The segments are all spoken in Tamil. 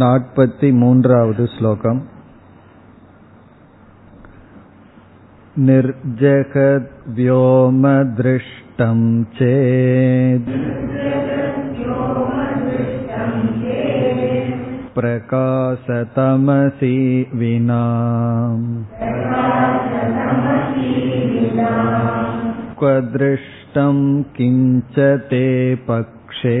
नापतिमून्रावद् श्लोकम् निर्जगद्व्योमदृष्टं चेत् प्रकाशतमसि विना क्व दृष्टं किञ्च ते पक्षे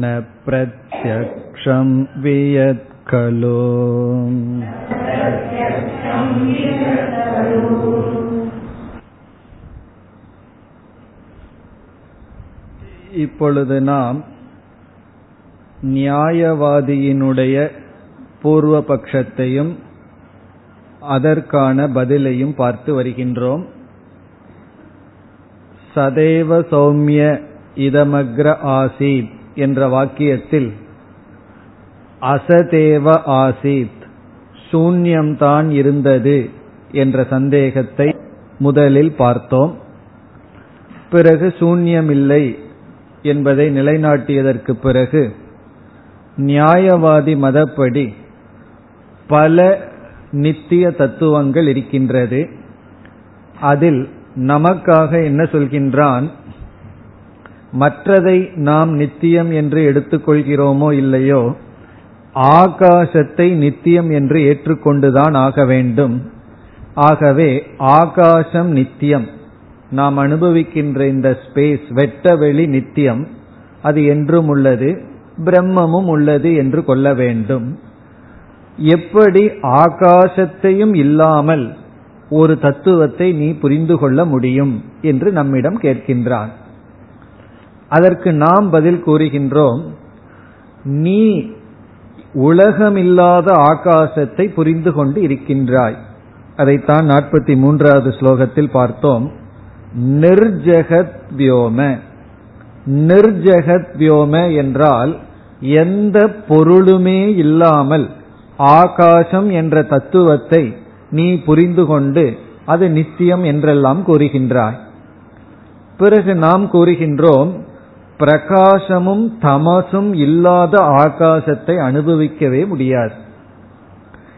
न प्रत्यक्षं वियत् खलु இப்பொழுது நாம் நியாயவாதியினுடைய பூர்வ பட்சத்தையும் அதற்கான பதிலையும் பார்த்து வருகின்றோம். சதேவ சௌமிய இதமக்ர ஆசீத் என்ற வாக்கியத்தில் அசதேவ ஆசீத் சூன்யம்தான் இருந்தது என்ற சந்தேகத்தை முதலில் பார்த்தோம். பிறகு சூன்யமில்லை என்பதை நிலைநாட்டியதற்கு பிறகு நியாயவாதி மதப்படி பல நித்திய தத்துவங்கள் இருக்கின்றது. அதில் நமக்காக என்ன சொல்கின்றான்? மற்றதை நாம் நித்தியம் என்று எடுத்துக்கொள்கிறோமோ இல்லையோ ஆகாசத்தை நித்தியம் என்று ஏற்றுக்கொண்டுதான் ஆக வேண்டும். ஆகவே ஆகாசம் நித்தியம். நாம் அனுபவிக்கின்ற இந்த ஸ்பேஸ் வெட்டவெளி நித்தியம். அது என்றும் உள்ளது பிரம்மமும் உள்ளது என்று கொள்ள வேண்டும். எப்படி ஆகாசத்தையும் இல்லாமல் ஒரு தத்துவத்தை நீ புரிந்து கொள்ள முடியும் என்று நம்மிடம் கேட்கின்றான். அதற்கு நாம் பதில் கூறுகின்றோம் நீ உலகமில்லாத ஆகாசத்தை புரிந்து கொண்டு இருக்கின்றாய். அதைத்தான் நாற்பத்தி மூன்றாவது ஸ்லோகத்தில் பார்த்தோம். நிர்ஜகத் வியோம. நிர்ஜகத் வியோம என்றால் எந்த பொருளுமே இல்லாமல் ஆகாசம் என்ற தத்துவத்தை நீ புரிந்து கொண்டு அது நித்தியம் என்றெல்லாம் கூறுகின்றாய். பிறகு நாம் கூறுகின்றோம் பிரகாசமும் தமசும் இல்லாத ஆகாசத்தை அனுபவிக்கவே முடியாது.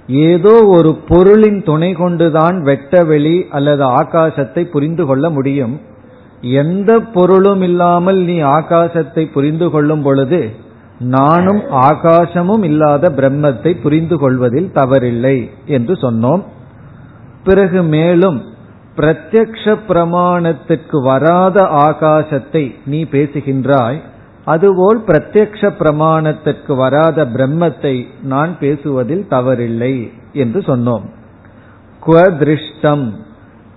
ஏதோ ஒரு பொருளின் துணை கொண்டுதான் வெட்டவெளி அல்லது ஆகாசத்தை புரிந்து கொள்ள முடியும். எந்த பொருளும் இல்லாமல் நீ ஆகாசத்தை புரிந்து கொள்ளும் பொழுது நானும் ஆகாசமும் இல்லாத பிரம்மத்தை புரிந்து கொள்வதில் தவறில்லை என்று சொன்னோம். பிறகு மேலும் பிரத்யக்ஷ பிரமாணத்துக்கு வராத ஆகாசத்தை நீ பேசுகின்றாய் அதுபோல் பிரத்யக்ஷ பிரமாணத்திற்கு வராத பிரம்மத்தை நான் பேசுவதில் தவறில்லை என்று சொன்னோம். குவதிருஷ்டம்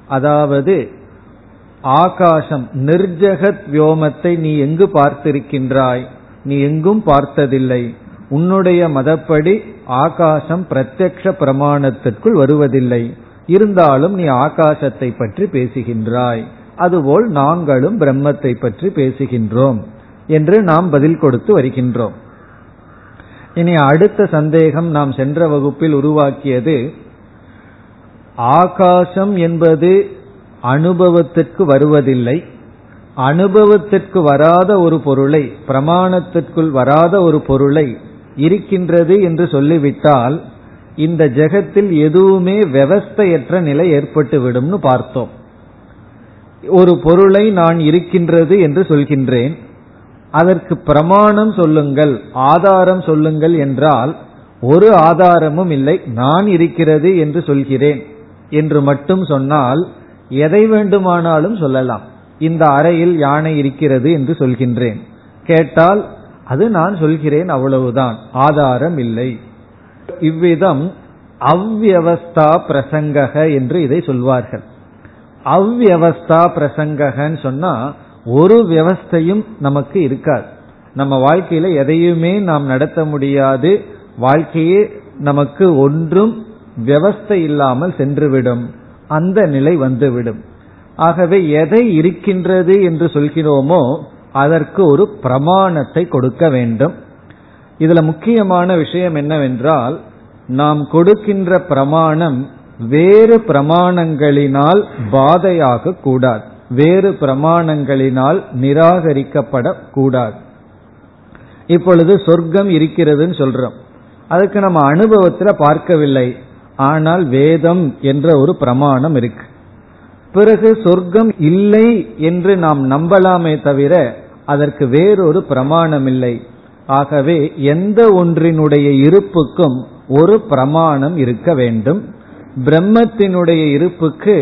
அதாவது ஆகாசம் நிர்ஜகத் வியோமத்தை நீ எங்கு பார்த்திருக்கின்றாய்? நீ எங்கும் பார்த்ததில்லை. உன்னுடைய மதப்படி ஆகாசம் பிரத்யக்ஷ பிரமாணத்திற்குள் வருவதில்லை. இருந்தாலும் நீ ஆகாசத்தை பற்றி பேசுகின்றாய். அதுபோல் நாங்களும் பிரம்மத்தை பற்றி பேசுகின்றோம் என்று நாம் பதில் கொடுத்து வருகின்றோம். இனி அடுத்த சந்தேகம் நாம் சென்ற வகுப்பில் உருவாக்கியது ஆகாசம் என்பது அனுபவத்திற்கு வருவதில்லை அனுபவத்திற்கு வராத ஒரு பொருளை பிரமாணத்திற்குள் வராத ஒரு பொருளை இருக்கின்றது என்று சொல்லிவிட்டால் இந்த ஜெகத்தில் எதுவுமே விவஸ்தையற்ற நிலை ஏற்பட்டுவிடும்னு பார்த்தோம். ஒரு பொருளை நான் இருக்கின்றது என்று சொல்கின்றேன். அதற்கு பிரமாணம் சொல்லுங்கள் ஆதாரம் சொல்லுங்கள் என்றால் ஒரு ஆதாரமும் இல்லை நான் இருக்கிறது என்று சொல்கிறேன் என்று மட்டும் சொன்னால் எதை வேண்டுமானாலும் சொல்லலாம். இந்த அறையில் யானை இருக்கிறது என்று சொல்கின்றேன். கேட்டால் அது நான் சொல்கிறேன் அவ்வளவுதான் ஆதாரம் இல்லை. இவ்விதம் அவ்வவஸ்தா பிரசங்கக என்று இதை சொல்வார்கள். அவ்வவஸ்தா பிரசங்ககன்னு சொன்னா ஒரு விவஸ்தையும் நமக்கு இருக்காது. நம்ம வாழ்க்கையில எதையுமே நாம் நடத்த முடியாது. வாழ்க்கையே நமக்கு ஒன்றும் விவஸ்தை இல்லாமல் சென்றுவிடும். அந்த நிலை வந்துவிடும். ஆகவே எதை இருக்கின்றது என்று சொல்கிறோமோ அதற்கு ஒரு பிரமாணத்தை கொடுக்க வேண்டும். இதுல முக்கியமான விஷயம் என்னவென்றால் நாம் கொடுக்கின்ற பிரமாணம் வேறு பிரமாணங்களினால் பாதையாக கூடாது. வேறு பிரமாணங்களினால் நிராகரிக்கப்படக்கூடாது. இப்பொழுது சொர்க்கம் இருக்கிறதுன்னு சொல்றோம். அதுக்கு நம்ம அனுபவத்துல பார்க்கவில்லை. ஆனால் வேதம் என்ற ஒரு பிரமாணம் இருக்கு. பிறகு சொர்க்கம் இல்லை என்று நாம் நம்பலாமே தவிர அதற்கு வேறொரு பிரமாணம் இல்லை ஆகவே எந்த ஒன்றினுடைய இருப்புக்கும் ஒரு பிரமாணம் இருக்க வேண்டும். பிரம்மத்தினுடைய இருப்புக்கு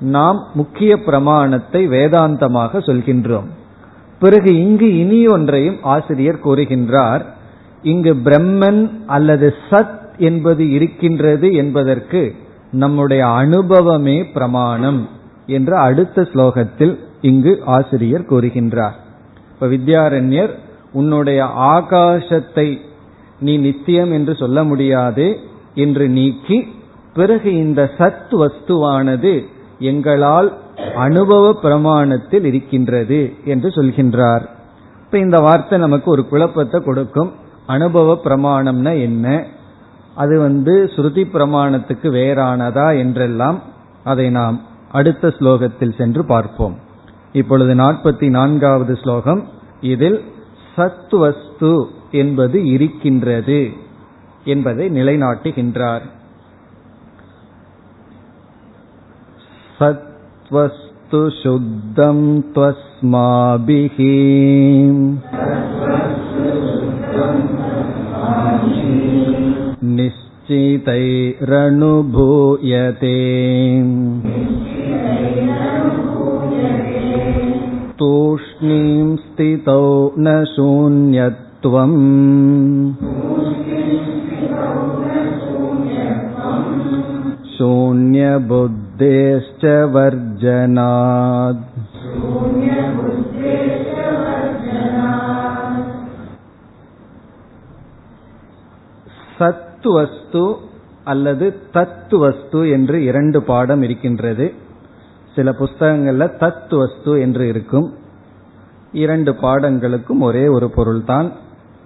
நாம் முக்கிய பிரமாணத்தை வேதாந்தமாக சொல்கின்றோம். பிறகு இங்கு இனி ஒன்றையும் ஆசிரியர் கூறுகின்றார் இங்கு பிரம்மன் அல்லது சத் என்பது இருக்கின்றது என்பதற்கு நம்முடைய அனுபவமே பிரமாணம். என்று அடுத்த ஸ்லோகத்தில் இங்கு ஆசிரியர் கூறுகின்றார். இப்ப வித்யாரண்யர் உன்னுடைய ஆகாசத்தை நீ நித்தியம் என்று சொல்ல முடியாது என்று நீக்கி பிறகு இந்த சத் வஸ்துவானது எங்களால் அனுபவ பிரமாணத்தில் இருக்கின்றது என்று சொல்கின்றார். இப்ப இந்த வார்த்தை நமக்கு ஒரு குழப்பத்தை கொடுக்கும். அனுபவ பிரமாணம்னா என்ன? அது வந்து ஸ்ருதி பிரமாணத்துக்கு வேறானதா என்றெல்லாம் அதை நாம் அடுத்த ஸ்லோகத்தில் சென்று பார்ப்போம் இப்பொழுது நாற்பத்தி நான்காவது ஸ்லோகம் இதில் சத்வஸ்து என்பது இருக்கின்றது என்பதை நிலைநாட்டுகின்றார் सत्त्वस्तु शुद्धं त्वस्माभिः निश्चितैरनुभूयते तूष्णीं स्थितौ न शून्यत्वम् शून्यबुद्धेश्च वर्जनात् சத்துவஸ்து அல்லது தத்துவஸ்து என்று இரண்டு பாடம் இருக்கின்றது சில புஸ்தகங்கள்ல தத்துவஸ்து என்று இருக்கும். இரண்டு பாடங்களுக்கும் ஒரே ஒரு பொருள்தான்.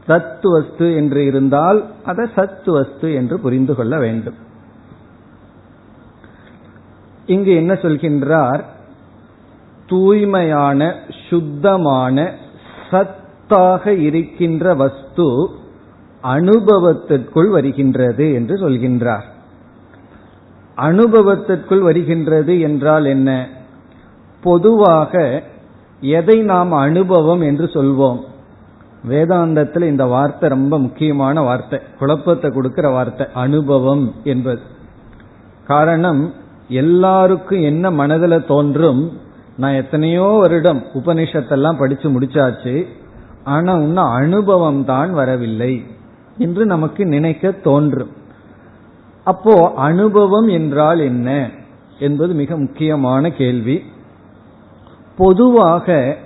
தத்துவஸ்து என்று இருந்தால் அதை சத்துவஸ்து என்று புரிந்து கொள்ள வேண்டும். இங்கு என்ன சொல்கின்றார்? தூய்மையான சுத்தமான சத்தாக இருக்கின்ற வஸ்து அனுபவத்திற்குள் வருகின்றது என்று சொல்கின்றார். அனுபவத்திற்குள் வருகின்றது என்றால் என்ன? பொதுவாக எதை நாம் அனுபவம் என்று சொல்வோம். வேதாந்தத்தில் இந்த வார்த்தை ரொம்ப முக்கியமான வார்த்தை குழப்பத்தை கொடுக்கிற வார்த்தை அனுபவம் என்பது. காரணம் எல்லாருக்கும் என்ன மனதில் தோன்றும் நான் எத்தனையோ வருடம் உபனிஷத்தெல்லாம் படிச்சு முடிச்சாச்சு ஆனா இன்னும் அனுபவம் தான் வரவில்லை என்று நமக்கு நினைக்க தோன்றும். அப்போ அனுபவம் என்றால் என்ன என்பது மிக முக்கியமான கேள்வி. பொதுவாக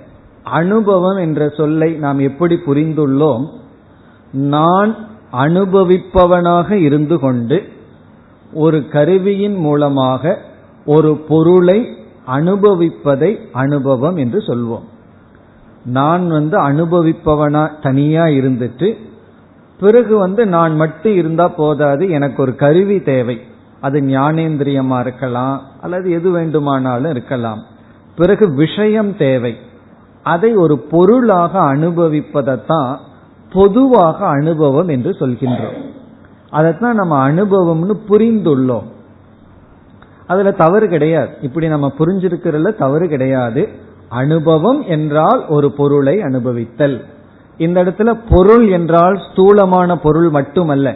அனுபவம் என்ற சொல்லை நாம் எப்படி புரிந்துள்ளோம்? நான் அனுபவிப்பவனாக இருந்து கொண்டு ஒரு கருவியின் மூலமாக ஒரு பொருளை அனுபவிப்பதை அனுபவம் என்று சொல்வோம். நான் வந்து அனுபவிப்பவனா தனியா இருந்துட்டு பிறகு வந்து நான் மட்டும் இருந்தா போதாது எனக்கு ஒரு கருவி தேவை. அது ஞானேந்திரியமா இருக்கலாம் அல்லது எது வேண்டுமானாலும் இருக்கலாம். பிறகு விஷயம் தேவை. அதை ஒரு பொருளாக அனுபவிப்பதைத்தான் பொதுவாக அனுபவம் என்று சொல்கின்றோம். அதைத்தான் நம்ம அனுபவம்னு புரிந்துள்ளோம். அதுல தவறு கிடையாது. இப்படி நம்ம புரிஞ்சிருக்கிறதுல தவறு கிடையாது. அனுபவம் என்றால் ஒரு பொருளை அனுபவித்தல். இந்த இடத்துல பொருள் என்றால் ஸ்தூலமான பொருள் மட்டுமல்ல.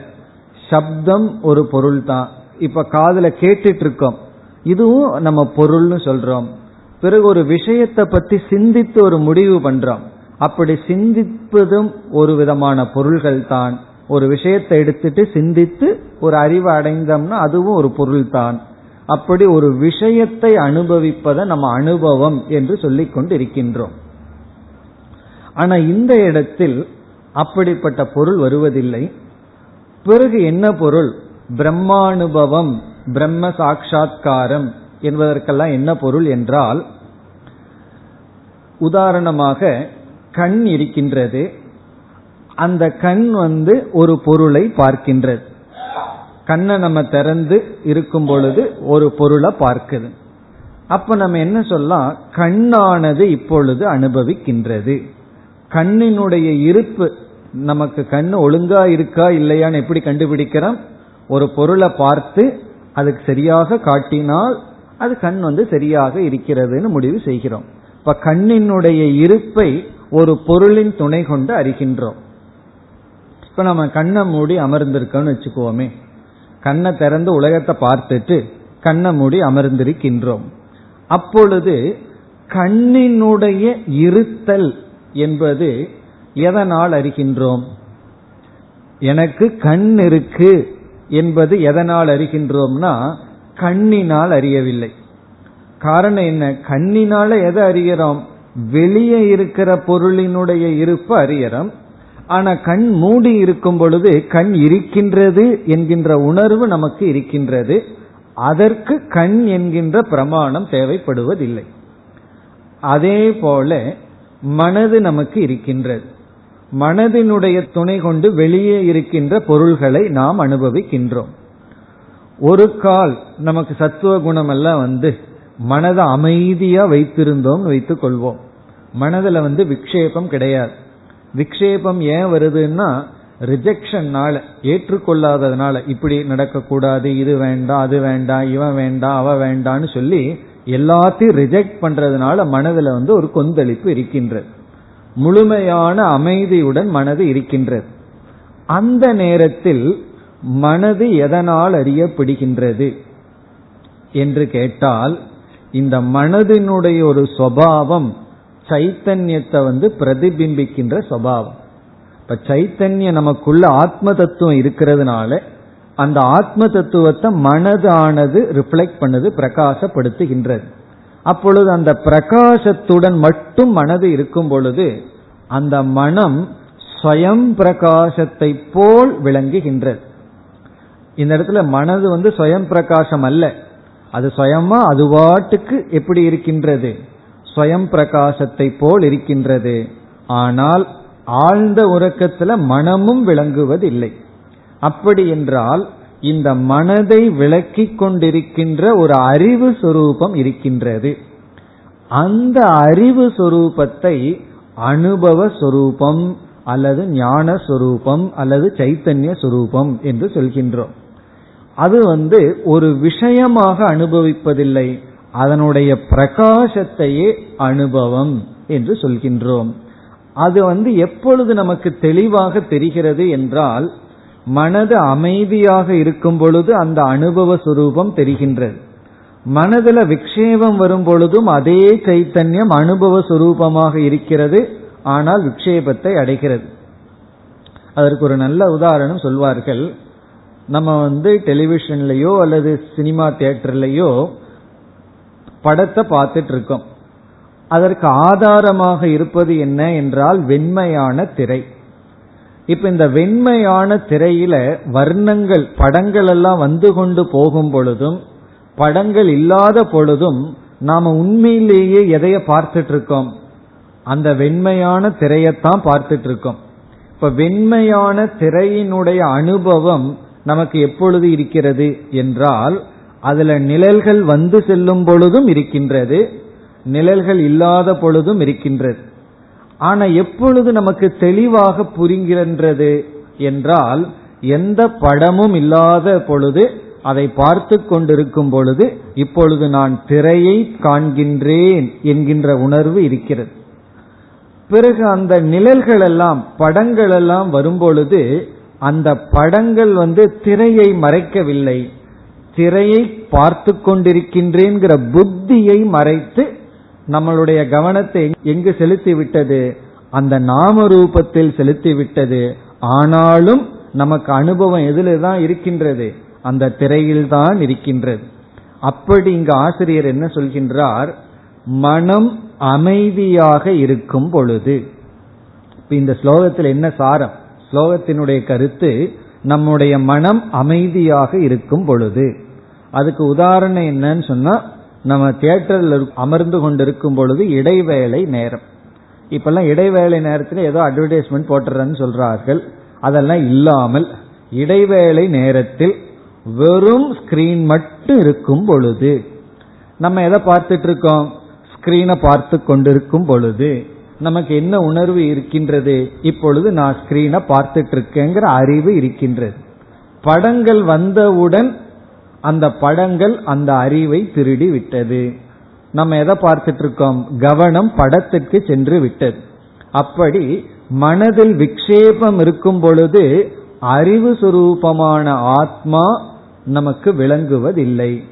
சப்தம் ஒரு பொருள் தான் இப்ப காதல கேட்டுட்டு இருக்கோம் இதுவும் நம்ம பொருள்னு சொல்றோம். பிறகு ஒரு விஷயத்தை பத்தி சிந்தித்து ஒரு முடிவு பண்றோம். அப்படி சிந்திப்பதும் ஒரு விதமான பொருள்கள் தான் ஒரு விஷயத்தை எடுத்துட்டு சிந்தித்து ஒரு அறிவு அடைந்தோம்னா அதுவும் ஒரு பொருள் தான் அப்படி ஒரு விஷயத்தை அனுபவிப்பதை நம்ம அனுபவம் என்று சொல்லிக் கொண்டு இருக்கின்றோம் ஆனா இந்த இடத்தில் அப்படிப்பட்ட பொருள் வருவதில்லை. பிறகு என்ன பொருள்? பிரம்மானுபவம் பிரம்ம சாட்சா்காரம் என்பதற்கெல்லாம் என்ன பொருள் என்றால் உதாரணமாக கண் இருக்கின்றது. அந்த கண் வந்து ஒரு பொருளை பார்க்கின்றது. கண்ணை நம்ம திறந்து இருக்கும் பொழுது ஒரு பொருளை பார்க்குது. அப்ப நம்ம என்ன சொல்லலாம்? கண்ணானது இப்பொழுது அனுபவிக்கின்றது. கண்ணினுடைய இருப்பு நமக்கு கண் ஒழுங்கா இருக்கா இல்லையான்னு எப்படி கண்டுபிடிக்கிறோம்? ஒரு பொருளை பார்த்து அதுக்கு சரியாக காட்டினால் அது கண் வந்து சரியாக இருக்கிறதுன்னு முடிவு செய்கிறோம். இப்ப கண்ணினுடைய இருப்பை ஒரு பொருளின் துணை கொண்டு அறிகின்றோம். இப்ப நம்ம கண்ணை மூடி அமர்ந்திருக்கோம்னு வச்சுக்கோமே. கண்ணை திறந்து உலகத்தை பார்த்துட்டு கண்ணை மூடி அமர்ந்திருக்கின்றோம். அப்பொழுது கண்ணினுடைய இருத்தல் என்பது எதனால் அறிகின்றோம்? எனக்கு கண் இருக்கு என்பது எதனால் அறிகின்றோம்னா கண்ணினால் அறியவில்லை. காரணம் என்ன? கண்ணினால எதை அறிகிறோம்? வெளியே இருக்கிற பொருளினுடைய இருப்பு அறியறோம் ஆனா கண் மூடி இருக்கும் பொழுது கண் இருக்கின்றது என்கின்ற உணர்வு நமக்கு இருக்கின்றது. அதற்கு கண் என்கின்ற பிரமாணம் தேவைப்படுவதில்லை. அதே போல மனது நமக்கு இருக்கின்றது. மனதினுடைய துணை கொண்டு வெளியே இருக்கின்ற பொருள்களை நாம் அனுபவிக்கின்றோம். ஒரு கால் நமக்கு சத்துவ குணம் எல்லாம் வந்து மனதை அமைதியா வைத்திருந்தோம் வைத்துக் கொள்வோம். மனதுல வந்து விக்ஷேபம் கிடையாது. விக்ஷேபம் ஏன் வருதுன்னா ரிஜெக்ஷன்னால ஏற்றுக்கொள்ளாததுனால. இப்படி நடக்கக்கூடாது இது வேண்டாம் அது வேண்டாம் இவன் வேண்டாம் அவ வேண்டான்னு சொல்லி எல்லாத்தையும் ரிஜெக்ட் பண்றதுனால மனதுல வந்து ஒரு கொந்தளிப்பு இருக்கின்றது. முழுமையான அமைதியுடன் மனது இருக்கின்றது. அந்த நேரத்தில் மனது எதனால் அறியப்படுகின்றது என்று கேட்டால் இந்த மனதினுடைய ஒரு சுவாவம் சைத்தன்யத்தை வந்து பிரதிபிம்பிக்கின்ற சுவாவம். இப்ப சைத்தன்யம் நமக்குள்ள ஆத்ம தத்துவம் இருக்கிறதுனால அந்த ஆத்ம தத்துவத்தை மனதானது ரிஃப்ளெக்ட் பண்ணுது பிரகாசப்படுத்துகின்றது. அப்பொழுது அந்த பிரகாசத்துடன் மட்டும் மனது இருக்கும் பொழுது அந்த மனம் ஸ்வயம் பிரகாசத்தை போல் விளங்குகின்றது. இந்த இடத்துல மனது வந்து ஸ்வயம் பிரகாசம் அல்ல. அது சுயமா அதுவாட்டுக்கு எப்படி இருக்கின்றது? ஸ்வயம் பிரகாசத்தை போல் இருக்கின்றது. ஆனால் ஆழ்ந்த உறக்கத்துல மனமும் விளங்குவதில்லை. அப்படி என்றால் இந்த மனதை விளக்கிக் கொண்டிருக்கின்ற ஒரு அறிவு சொரூபம் இருக்கின்றது. அந்த அறிவு சொரூபத்தை அனுபவ சொரூபம் அல்லது ஞான சொரூபம் அல்லது சைத்தன்ய சொரூபம் என்று சொல்கின்றோம். அது வந்து ஒரு விஷயமாக அனுபவிப்பதில்லை அதனுடைய பிரகாசத்தையே அனுபவம் என்று சொல்கின்றோம். அது வந்து எப்பொழுது நமக்கு தெளிவாக தெரிகிறது என்றால் மனது அமைதியாக இருக்கும் பொழுது அந்த அனுபவ சுரூபம் தெரிகின்றது. மனதுல விக்ஷேபம் வரும் பொழுதும் அதே சைத்தன்யம் அனுபவ சுரூபமாக இருக்கிறது ஆனால் விக்ஷேபத்தை அடைகிறது. அதற்கு ஒரு நல்ல உதாரணம் சொல்வார்கள். நம்ம வந்து டெலிவிஷன்லயோ அல்லது சினிமா தியேட்டர்லயோ படத்தை பார்த்துட்டு இருக்கோம் அதற்கு ஆதாரமாக இருப்பது என்ன என்றால் வெண்மையான திரை. இப்ப இந்த வெண்மையான திரையில வர்ணங்கள் படங்கள் எல்லாம் வந்து கொண்டு போகும் பொழுதும் படங்கள் இல்லாத பொழுதும் நாம உண்மையிலேயே எதைய பார்த்துட்டு இருக்கோம் அந்த வெண்மையான திரையத்தான் பார்த்துட்டு இருக்கோம் இப்ப வெண்மையான திரையினுடைய அனுபவம் நமக்கு எப்பொழுது இருக்கிறது என்றால் அதுல நிழல்கள் வந்து செல்லும் பொழுதும் இருக்கின்றது நிழல்கள் இல்லாத பொழுதும் இருக்கின்றது. ஆனா எப்பொழுது நமக்கு தெளிவாக புரிகின்றது என்றால் எந்த படமும் இல்லாத பொழுது அதை பார்த்து கொண்டிருக்கும் பொழுது இப்பொழுது நான் திரையை காண்கின்றேன் என்கின்ற உணர்வு இருக்கிறது. பிறகு அந்த நிழல்கள் எல்லாம் படங்கள் எல்லாம் வரும்பொழுது அந்த படங்கள் வந்து திரையை மறைக்கவில்லை. திரையை பார்த்து கொண்டிருக்கின்றேங்கிற புத்தியை மறைத்து நம்மளுடைய கவனத்தை எங்கு செலுத்தி விட்டது அந்த நாம ரூபத்தில் செலுத்தி விட்டது ஆனாலும் நமக்கு அனுபவம் எதில தான் இருக்கின்றது. அந்த திரையில் தான் இருக்கின்றது. அப்படி இங்கு ஆசிரியர் என்ன சொல்கின்றார்? மனம் அமைதியாக இருக்கும் பொழுது. இந்த ஸ்லோகத்தில் என்ன சாரம்? ஸ்லோகத்தினுடைய கருத்து நம்முடைய மனம் அமைதியாக இருக்கும் பொழுது. அதுக்கு உதாரணம் என்னன்னு சொன்னா நம்ம தியேட்டரில் அமர்ந்து கொண்டிருக்கும் பொழுது இடைவேளை நேரம். இப்பெல்லாம் இடைவேளை நேரத்தில் ஏதோ அட்வர்டைஸ்மெண்ட் போட்டுறேன்னு சொல்றார்கள். அதெல்லாம் இல்லாமல் இடைவேளை நேரத்தில் வெறும் ஸ்கிரீன் மட்டும் இருக்கும் பொழுது நம்ம எதை பார்த்துட்டு இருக்கோம் ஸ்கிரீனை பார்த்து கொண்டிருக்கும் பொழுது நமக்கு என்ன உணர்வு இருக்கின்றது? இப்பொழுது நான் ஸ்கிரீனை பார்த்துட்டு இருக்கேங்கிற அறிவு இருக்கின்றது. படங்கள் வந்தவுடன் அந்த படங்கள் அந்த அறிவை திருடி விட்டது. நம்ம எதை பார்த்துட்டு இருக்கோம்? கவனம் படத்திற்கு சென்று விட்டது. அப்படி மனதில் விக்ஷேபம் இருக்கும் பொழுது அறிவு சுரூபமான ஆத்மா நமக்கு விளங்குவதில்லை.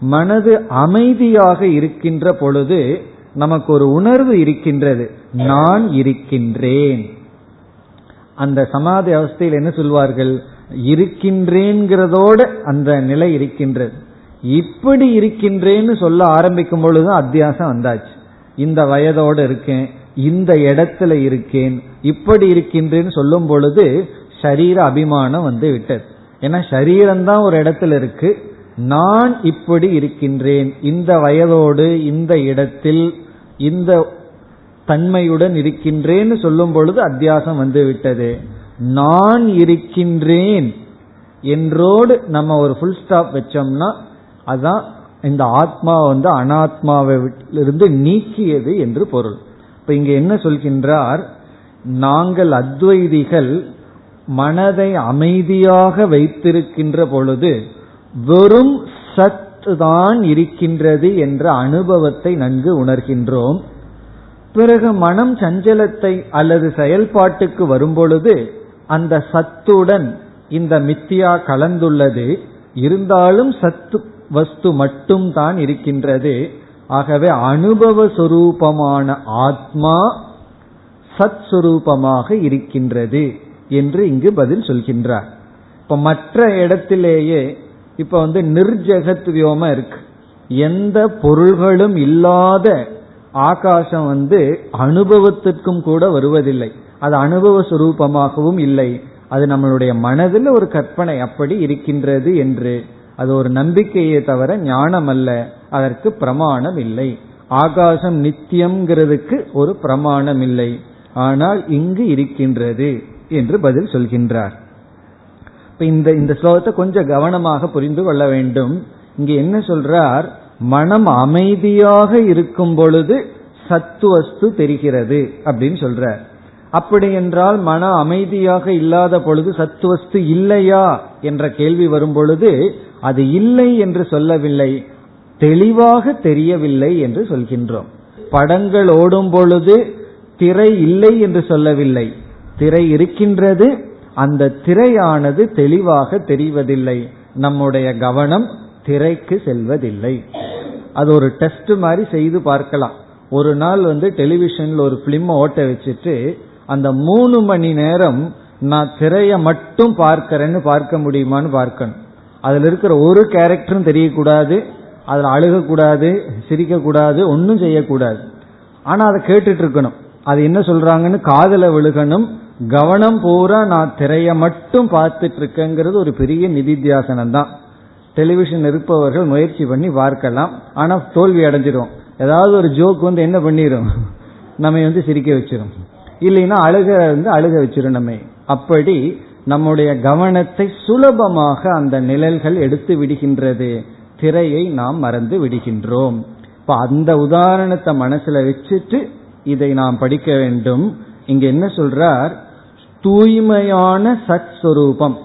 மனது அமைதியாக இருக்கின்ற பொழுது நமக்கு ஒரு உணர்வு இருக்கின்றது. நான் இருக்கின்றேன். அந்த சமாதி அவஸ்தையில் என்ன சொல்வார்கள்? இருக்கின்றேங்கிறதோட அந்த நிலை இருக்கின்றது. இப்படி இருக்கின்றேன்னு சொல்ல ஆரம்பிக்கும் பொழுது அத்தியாசம் வந்தாச்சு. இந்த வயதோடு இருக்கேன் இந்த இடத்துல இருக்கேன் இப்படி இருக்கின்றேன்னு சொல்லும் பொழுது சரீர அபிமானம் வந்து விட்டது. ஏன்னா சரீரம்தான் ஒரு இடத்துல இருக்கு. நான் இப்படி இருக்கின்றேன் இந்த வயதோடு இந்த இடத்தில் இந்த தன்மையுடன் இருக்கின்றேன்னு சொல்லும் பொழுது அத்தியாசம் வந்து விட்டது. நான் இருக்கின்றேன் என்றோடு நம்ம ஒரு ஃபுல் ஸ்டாப் வச்சோம்னா அதான் இந்த ஆத்மா வந்து அனாத்மாவிலிருந்து நீக்கியது என்று பொருள். இப்ப இங்க என்ன சொல்கின்றார்? நாங்கள் அத்வைதிகள் மனதை அமைதியாக வைத்திருக்கின்ற பொழுது வெறும் சத் தான் இருக்கின்றது என்ற அனுபவத்தை நன்கு உணர்கின்றோம். பிறகு மனம் சஞ்சலத்தை அல்லது செயல்பாட்டுக்கு வரும்பொழுது அந்த சத்துடன் இந்த மித்தியா கலந்துள்ளது. இருந்தாலும் சத்து வஸ்து மட்டும் தான் இருக்கின்றது. ஆகவே அனுபவ சுரூபமான ஆத்மா சத் சுரூபமாக இருக்கின்றது என்று இங்கு பதில் சொல்கின்றார். இப்ப மற்ற இடத்திலேயே இப்ப வந்து நிர்ஜகத் வியோம இருக்கு. எந்த பொருள்களும் இல்லாத ஆகாசம் வந்து அனுபவத்திற்கும் கூட வருவதில்லை. அது அனுபவ சுரூபமாகவும் இல்லை. அது நம்மளுடைய மனதில் ஒரு கற்பனை அப்படி இருக்கின்றது என்று. அது ஒரு நம்பிக்கையே தவிர ஞானம் அல்ல அதற்கு பிரமாணம் இல்லை ஆகாசம் நித்தியம்ங்கிறதுக்கு ஒரு பிரமாணம் இல்லை ஆனால் இங்கு இருக்கின்றது என்று பதில் சொல்கின்றார். இந்த இந்த ஸ்லோகத்தை கொஞ்சம் கவனமாக புரிந்து கொள்ள வேண்டும். இங்க என்ன சொல்றார்? மனம் அமைதியாக இருக்கும் பொழுது சத்துவஸ்து தெரிகிறது அப்படின்னு சொல்றார். அப்படி என்றால் மன அமைதியாக இல்லாத பொழுது சத்துவஸ்து இல்லையா என்ற கேள்வி வரும் பொழுது அது இல்லை என்று சொல்லவில்லை. தெளிவாக தெரியவில்லை என்று சொல்கின்றோம். படங்கள் ஓடும் பொழுது திரை இல்லை என்று சொல்லவில்லை. திரை இருக்கின்றது. அந்த திரையானது தெளிவாக தெரிவதில்லை. நம்முடைய கவனம் திரைக்கு செல்வதில்லை. அது ஒரு டெஸ்ட் மாதிரி செய்து பார்க்கலாம். ஒரு நாள் வந்து டெலிவிஷன்ல ஒரு பிலிம் ஓட்ட வச்சுட்டு அந்த மூணு மணி நேரம் நான் திரைய மட்டும் பார்க்கிறேன்னு பார்க்க முடியுமான்னு பார்க்கணும். அதுல இருக்கிற ஒரு கேரக்டரும் தெரியக்கூடாது அதுல அழுகக்கூடாது சிரிக்கக்கூடாது ஒன்றும் செய்யக்கூடாது. ஆனா அதை கேட்டுட்டு இருக்கணும் அது என்ன சொல்றாங்கன்னு காதல விழுகணும். கவனம் பூரா நான் திரைய மட்டும் பார்த்துட்டு இருக்கேங்கிறது ஒரு பெரிய நிதித்தியாசனம் தான் டெலிவிஷன் இருப்பவர்கள் முயற்சி பண்ணி பார்க்கலாம். ஆனா தோல்வி அடைஞ்சிரும். ஏதாவது ஒரு ஜோக் வந்து என்ன பண்ணிடும் நம்ம வந்து சிரிக்க வச்சிடும் இல்லைன்னா அழுக வந்து அழுக வச்சிடணுமே. அப்படி நம்முடைய கவனத்தை சுலபமாக அந்த நிழல்கள் எடுத்து விடுகின்றது. திரையை நாம் மறந்து விடுகின்றோம். இப்ப அந்த உதாரணத்தை மனசுல வச்சுட்டு இதை நாம் படிக்க வேண்டும். இங்க என்ன சொல்றார்? தூய்மையான சத்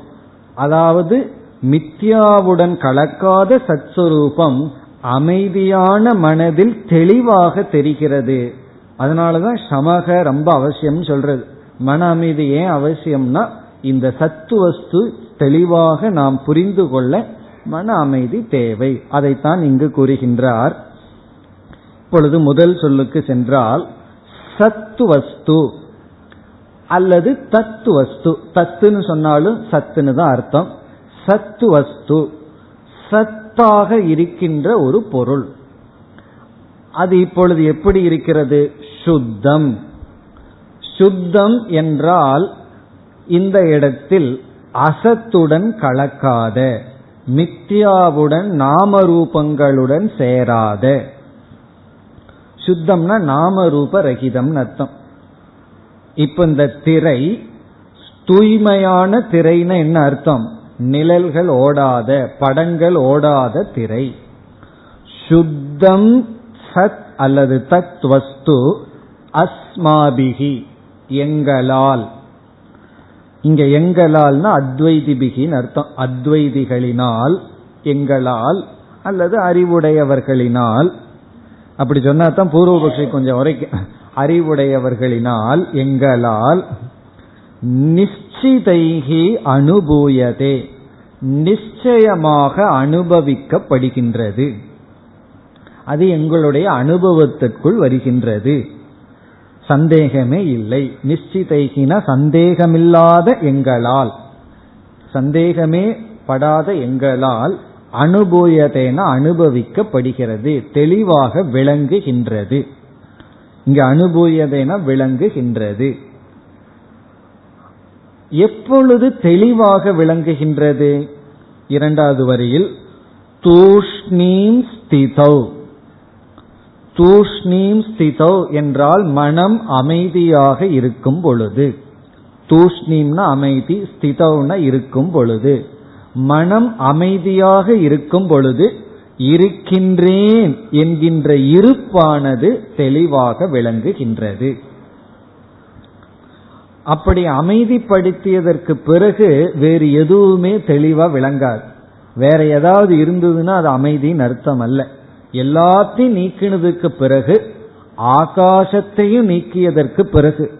அதாவது மித்யாவுடன் கலக்காத சத் அமைதியான மனதில் தெளிவாக தெரிகிறது. அதனாலதான் சமக ரொம்ப அவசியம் சொல்றது. மன அமைதி ஏன் அவசியம்னா இந்த சத்து வஸ்து தெளிவாக நாம் புரிந்து கொள்ள மன அமைதி தேவை. அதைத்தான் இங்கு கூறுகின்றார். இப்பொழுது முதல் சொல்லுக்கு சென்றால் சத்து வஸ்து அல்லது தத்து வஸ்து. தத்துன்னு சொன்னாலும் சத்துன்னு தான் அர்த்தம். சத்து வஸ்து சத்தாக இருக்கின்ற ஒரு பொருள். அது இப்பொழுது எப்படி இருக்கிறது? சுத்தம். சுத்தம் என்றால் இந்த இடத்தில் அசத்துடன் கலக்காத மித்யாவுடன் நாம ரூபங்களுடன் சேராத. சுத்தம்னா நாம ரூப ரகிதம் அர்த்தம். இப்ப இந்த திரை தூய்மையான திரைன்னு என்ன அர்த்தம்? நிழல்கள் ஓடாத படங்கள் ஓடாத திரை. சுத்தம் சத் அல்லது தத் வஸ்து அஸ்மாபிகி எங்களால். இங்க எங்களால்னா அத்வைதிபிகின்னு அர்த்தம். அத்வைதிகளினால் எங்களால் அல்லது அறிவுடையவர்களினால். அப்படி சொன்னா தான் பூர்வபக்ஷி கொஞ்சம் வரைக்கும் அறிவுடையவர்களினால் எங்களால் நிச்சிதைகி அனுபூயதே. நிச்சயமாக அனுபவிக்கப்படுகின்றது. அது எங்களுடைய அனுபவத்திற்குள் வருகின்றது. சந்தேகமே இல்லை. நிச்சிதைகின சந்தேகமில்லாத எங்களால். சந்தேகமே படாத எங்களால் அனுபூயதேன அனுபவிக்கப்படுகிறது. தெளிவாக விளங்குகின்றது. இங்கு அனுபூயதேன விளங்குகின்றது. எப்பொழுது தெளிவாக விளங்குகின்றது? இரண்டாவது வரியில் தூஷ்ணீம் ஸ்திதௌ. தூஷ்ணீம் ஸ்திதோ என்றால் மனம் அமைதியாக இருக்கும் பொழுது. தூஷ்ணீம்னா அமைதி ஸ்திதௌன இருக்கும் பொழுது. மனம் அமைதியாக இருக்கும் பொழுது இருக்கின்றேன் என்கின்ற இருப்பானது தெளிவாக விளங்குகின்றது. அப்படி அமைதிப்படுத்தியதற்கு பிறகு வேறு எதுவுமே தெளிவா விளங்காது. வேற ஏதாவது இருந்ததுன்னா அது அமைதியின் அர்த்தம் அல்ல. எல்லாத்தையும் நீக்கினதுக்கு பிறகு ஆகாசத்தையும் நீக்கியதற்கு பிறகு.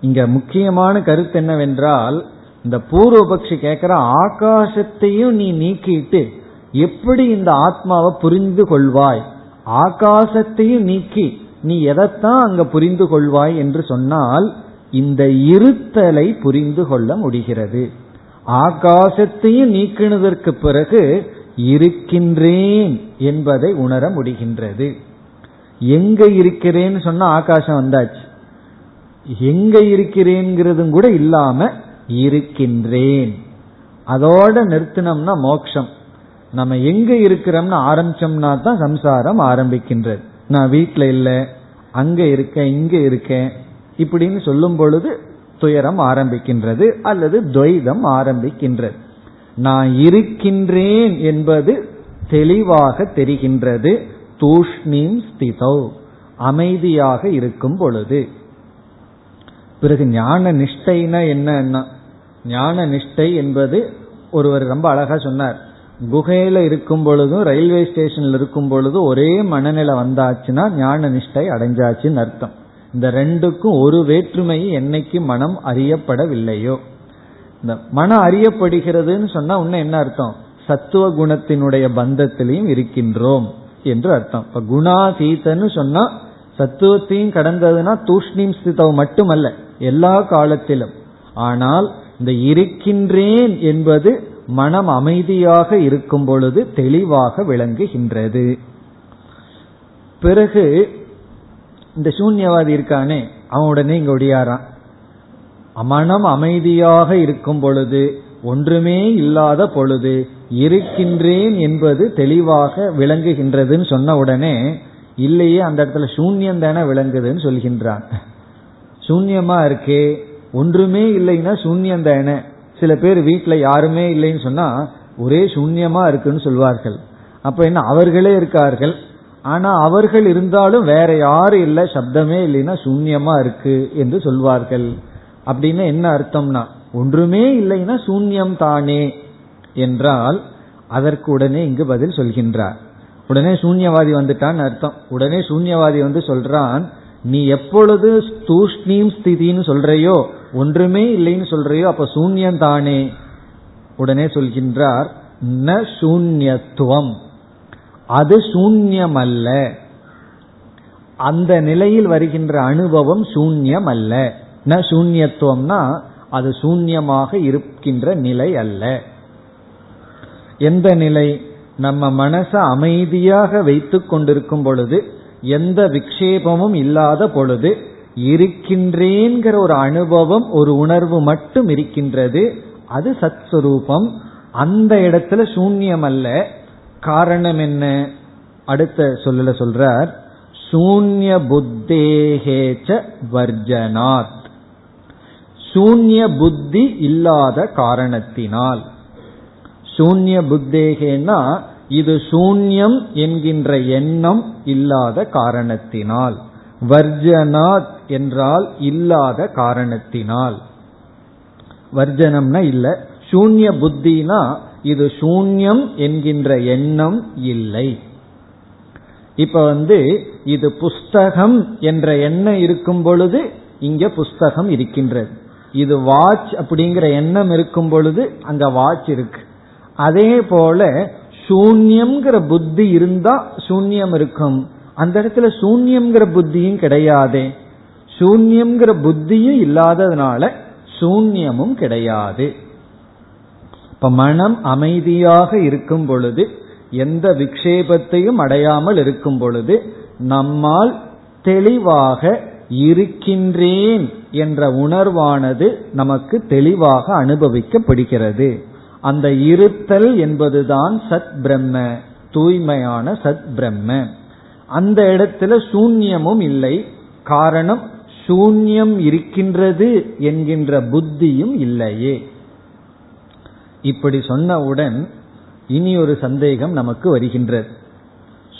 இங்க முக்கியமான கருத்து என்னவென்றால் இந்த பூர்வபக்ஷி கேட்கிற ஆகாசத்தையும் நீ நீக்கிட்டு எப்படி இந்த ஆத்மாவை புரிந்து கொள்வாய்? ஆகாசத்தையும் நீக்கி நீ எதைத்தான் அங்க புரிந்து கொள்வாய் என்று சொன்னால் இந்த இருத்தலை புரிந்து கொள்ள முடிகிறது. ஆகாசத்தையும் நீக்கினதற்கு பிறகு இருக்கின்றேன். என்பதை உணர முடிகின்றது. எங்க இருக்கிறேன்னு சொன்னா ஆகாசம் வந்தாச்சு. எங்க இருக்கிறேங்கிறதும் கூட இல்லாம இருக்கின்றேன். அதோட நிறுத்தினோம்னா மோக்ஷம். நம்ம எங்க இருக்கிறோம்னு ஆரம்பிச்சோம்னா தான் சம்சாரம் ஆரம்பிக்கின்றது. நான் வீட்டில் இல்லை அங்க இருக்கேன் இங்க இருக்கேன் இப்படின்னு சொல்லும் பொழுது துயரம் ஆரம்பிக்கின்றது அல்லது துவைதம் ஆரம்பிக்கின்றது. நான் இருக்கின்றேன் என்பது தெளிவாக தெரிகின்றது. தூஷ்ணீம் ஸ்திதௌ. அமைதியாக இருக்கும் பொழுது. பிறகு ஞான நிஷ்டைனா என்னன்னா? ஞான நிஷ்டை என்பது ஒருவர் ரொம்ப அழகா சொன்னார். குகையில இருக்கும் பொழுதும் ரயில்வே ஸ்டேஷன்ல இருக்கும் பொழுதும் ஒரே மனநிலை வந்தாச்சுன்னா ஞான நிஷ்டை அடைஞ்சாச்சுன்னு அர்த்தம். இந்த ரெண்டுக்கும் ஒரு வேற்றுமை என்னைக்கு மனம் அறியப்படவில்லையோ. இந்த மனம் அறியப்படுகிறதுன்னு சொன்னா உன்ன என்ன அர்த்தம்? சத்துவ குணத்தினுடைய பந்தத்திலையும் இருக்கின்றோம் என்று அர்த்தம். இப்ப குணாதீதன்னு சொன்னா சத்துவத்தையும் கடந்ததுன்னா தூஷ்ணீம் ஸ்திதவ் மட்டுமல்ல எல்லா காலத்திலும். ஆனால் இந்த இருக்கின்றேன் என்பது மனம் அமைதியாக இருக்கும் பொழுது தெளிவாக விளங்குகின்றது. பிறகு இந்த சூன்யவாதி இருக்கானே அவன் உடனே இங்க ஒடியாரான். மனம் அமைதியாக இருக்கும் பொழுது ஒன்றுமே இல்லாத பொழுது இருக்கின்றேன் என்பது தெளிவாக விளங்குகின்றதுன்னு சொன்ன உடனே இல்லையே அந்த இடத்துல சூன்யம் தானே விளங்குதுன்னு சொல்கின்றான். சூன்யமா இருக்கே ஒன்றுமே இல்லைன்னா சூன்யம் தானே. சில பேர் வீட்டில் யாருமே இல்லைன்னு சொன்னா ஒரே சூன்யமா இருக்குன்னு சொல்வார்கள். அப்ப என்ன அவர்களே இருக்கார்கள். ஆனா அவர்கள் இருந்தாலும் வேற யாரும் இல்லை சப்தமே இல்லைன்னா சூன்யமா இருக்கு என்று சொல்வார்கள். அப்படின்னு என்ன அர்த்தம்னா ஒன்றுமே இல்லைன்னா சூன்யம் தானே. என்றால் அதற்கு உடனே இங்கு பதில் சொல்கின்றார். உடனே சூன்யவாதி வந்துட்டான்னு அர்த்தம். உடனே சூன்யவாதி வந்து சொல்றான் நீ எப்பொழுது தூஷ்ணீம் ஸ்திதின்னு சொல்றையோ ஒன்றுமே இல்லைன்னு சொல்றையோ அப்ப சூன்யம் தானே? உடனே சொல்கின்றார் ந சூன்யத்துவம். அது சூன்யம் அல்ல அந்த நிலையில் வருகின்ற அனுபவம் சூன்யம் அல்ல ந சூன்யத்துவம்னா அது சூன்யமாக இருக்கின்ற நிலை அல்ல. எந்த நிலை நம்ம மனச அமைதியாக வைத்துக் கொண்டிருக்கும் பொழுது எந்த விக்ஷேபமும் இல்லாத பொழுது இருக்கின்றேங்கிற ஒரு அனுபவம் ஒரு உணர்வு மட்டும் இருக்கின்றது. அது சத் சுரூபம் அந்த இடத்துல சூன்யம் அல்ல காரணம் என்ன? அடுத்த சொல்லல சொல்றார் சூன்ய புத்தேகேச்ச வர்ஜனாத். சூன்ய புத்தி இல்லாத காரணத்தினால். சூன்ய புத்தேகேன்னா இது சூன்யம் என்கின்ற எண்ணம் இல்லாத காரணத்தினால். வர்ஜனாத் என்றால் இல்லாத காரணத்தினால். வர்ஜனம்னா இல்ல. சூன்ய புத்தினா இது சூன்யம் என்கின்ற எண்ணம் இல்லை. இப்ப வந்து இது புஸ்தகம் என்ற எண்ணம் இருக்கும் பொழுது இங்க புஸ்தகம் இருக்கின்றது. இது வாட்ச் அப்படிங்கிற எண்ணம் இருக்கும் பொழுது அங்க வாட்ச் இருக்கு. அதே போல சூன்யம்ங்கிற புத்தி இருந்தா சூன்யம் இருக்கும். அந்த இடத்துல சூன்யம்ங்கிற புத்தியும் கிடையாதே. சூன்யம்ங்கிற புத்தியும் இல்லாததுனால சூன்யமும் கிடையாது. இப்ப மனம் அமைதியாக இருக்கும் பொழுது எந்த விக்ஷேபத்தையும் அடையாமல் இருக்கும் பொழுது நம்மால் தெளிவாக இருக்கின்றேன் என்ற உணர்வானது நமக்கு தெளிவாக அனுபவிக்கப்படுகிறது. அந்த இருத்தல் என்பதுதான் சத் பிரம்ம தூய்மையான சத் பிரம்ம அந்த இடத்துல சூன்யமும் இல்லை. காரணம் சூன்யம் இருக்கின்றது என்கின்ற புத்தியும் இல்லையே. இப்படி சொன்னவுடன் இனி ஒரு சந்தேகம் நமக்கு வருகின்றது.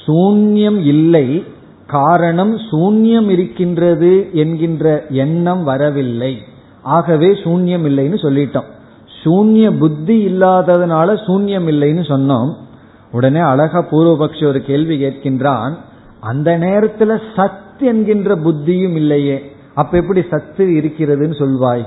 சூன்யம் இல்லை காரணம் சூன்யம் இருக்கின்றது என்கின்ற எண்ணம் வரவில்லை. ஆகவே சூன்யம் இல்லைன்னு சொல்லிட்டோம். சூன்ய புத்தி இல்லாததுனால சூன்யம் இல்லைன்னு சொன்னோம். உடனே அழகா பூர்வபக்ஷ ஒரு கேள்வி கேட்கின்றான். அந்த நேரத்துல சத் என்கின்ற புத்தியும் இல்லையே. அப்ப எப்படி சத்து இருக்கிறதுன்னு சொல்வாய்?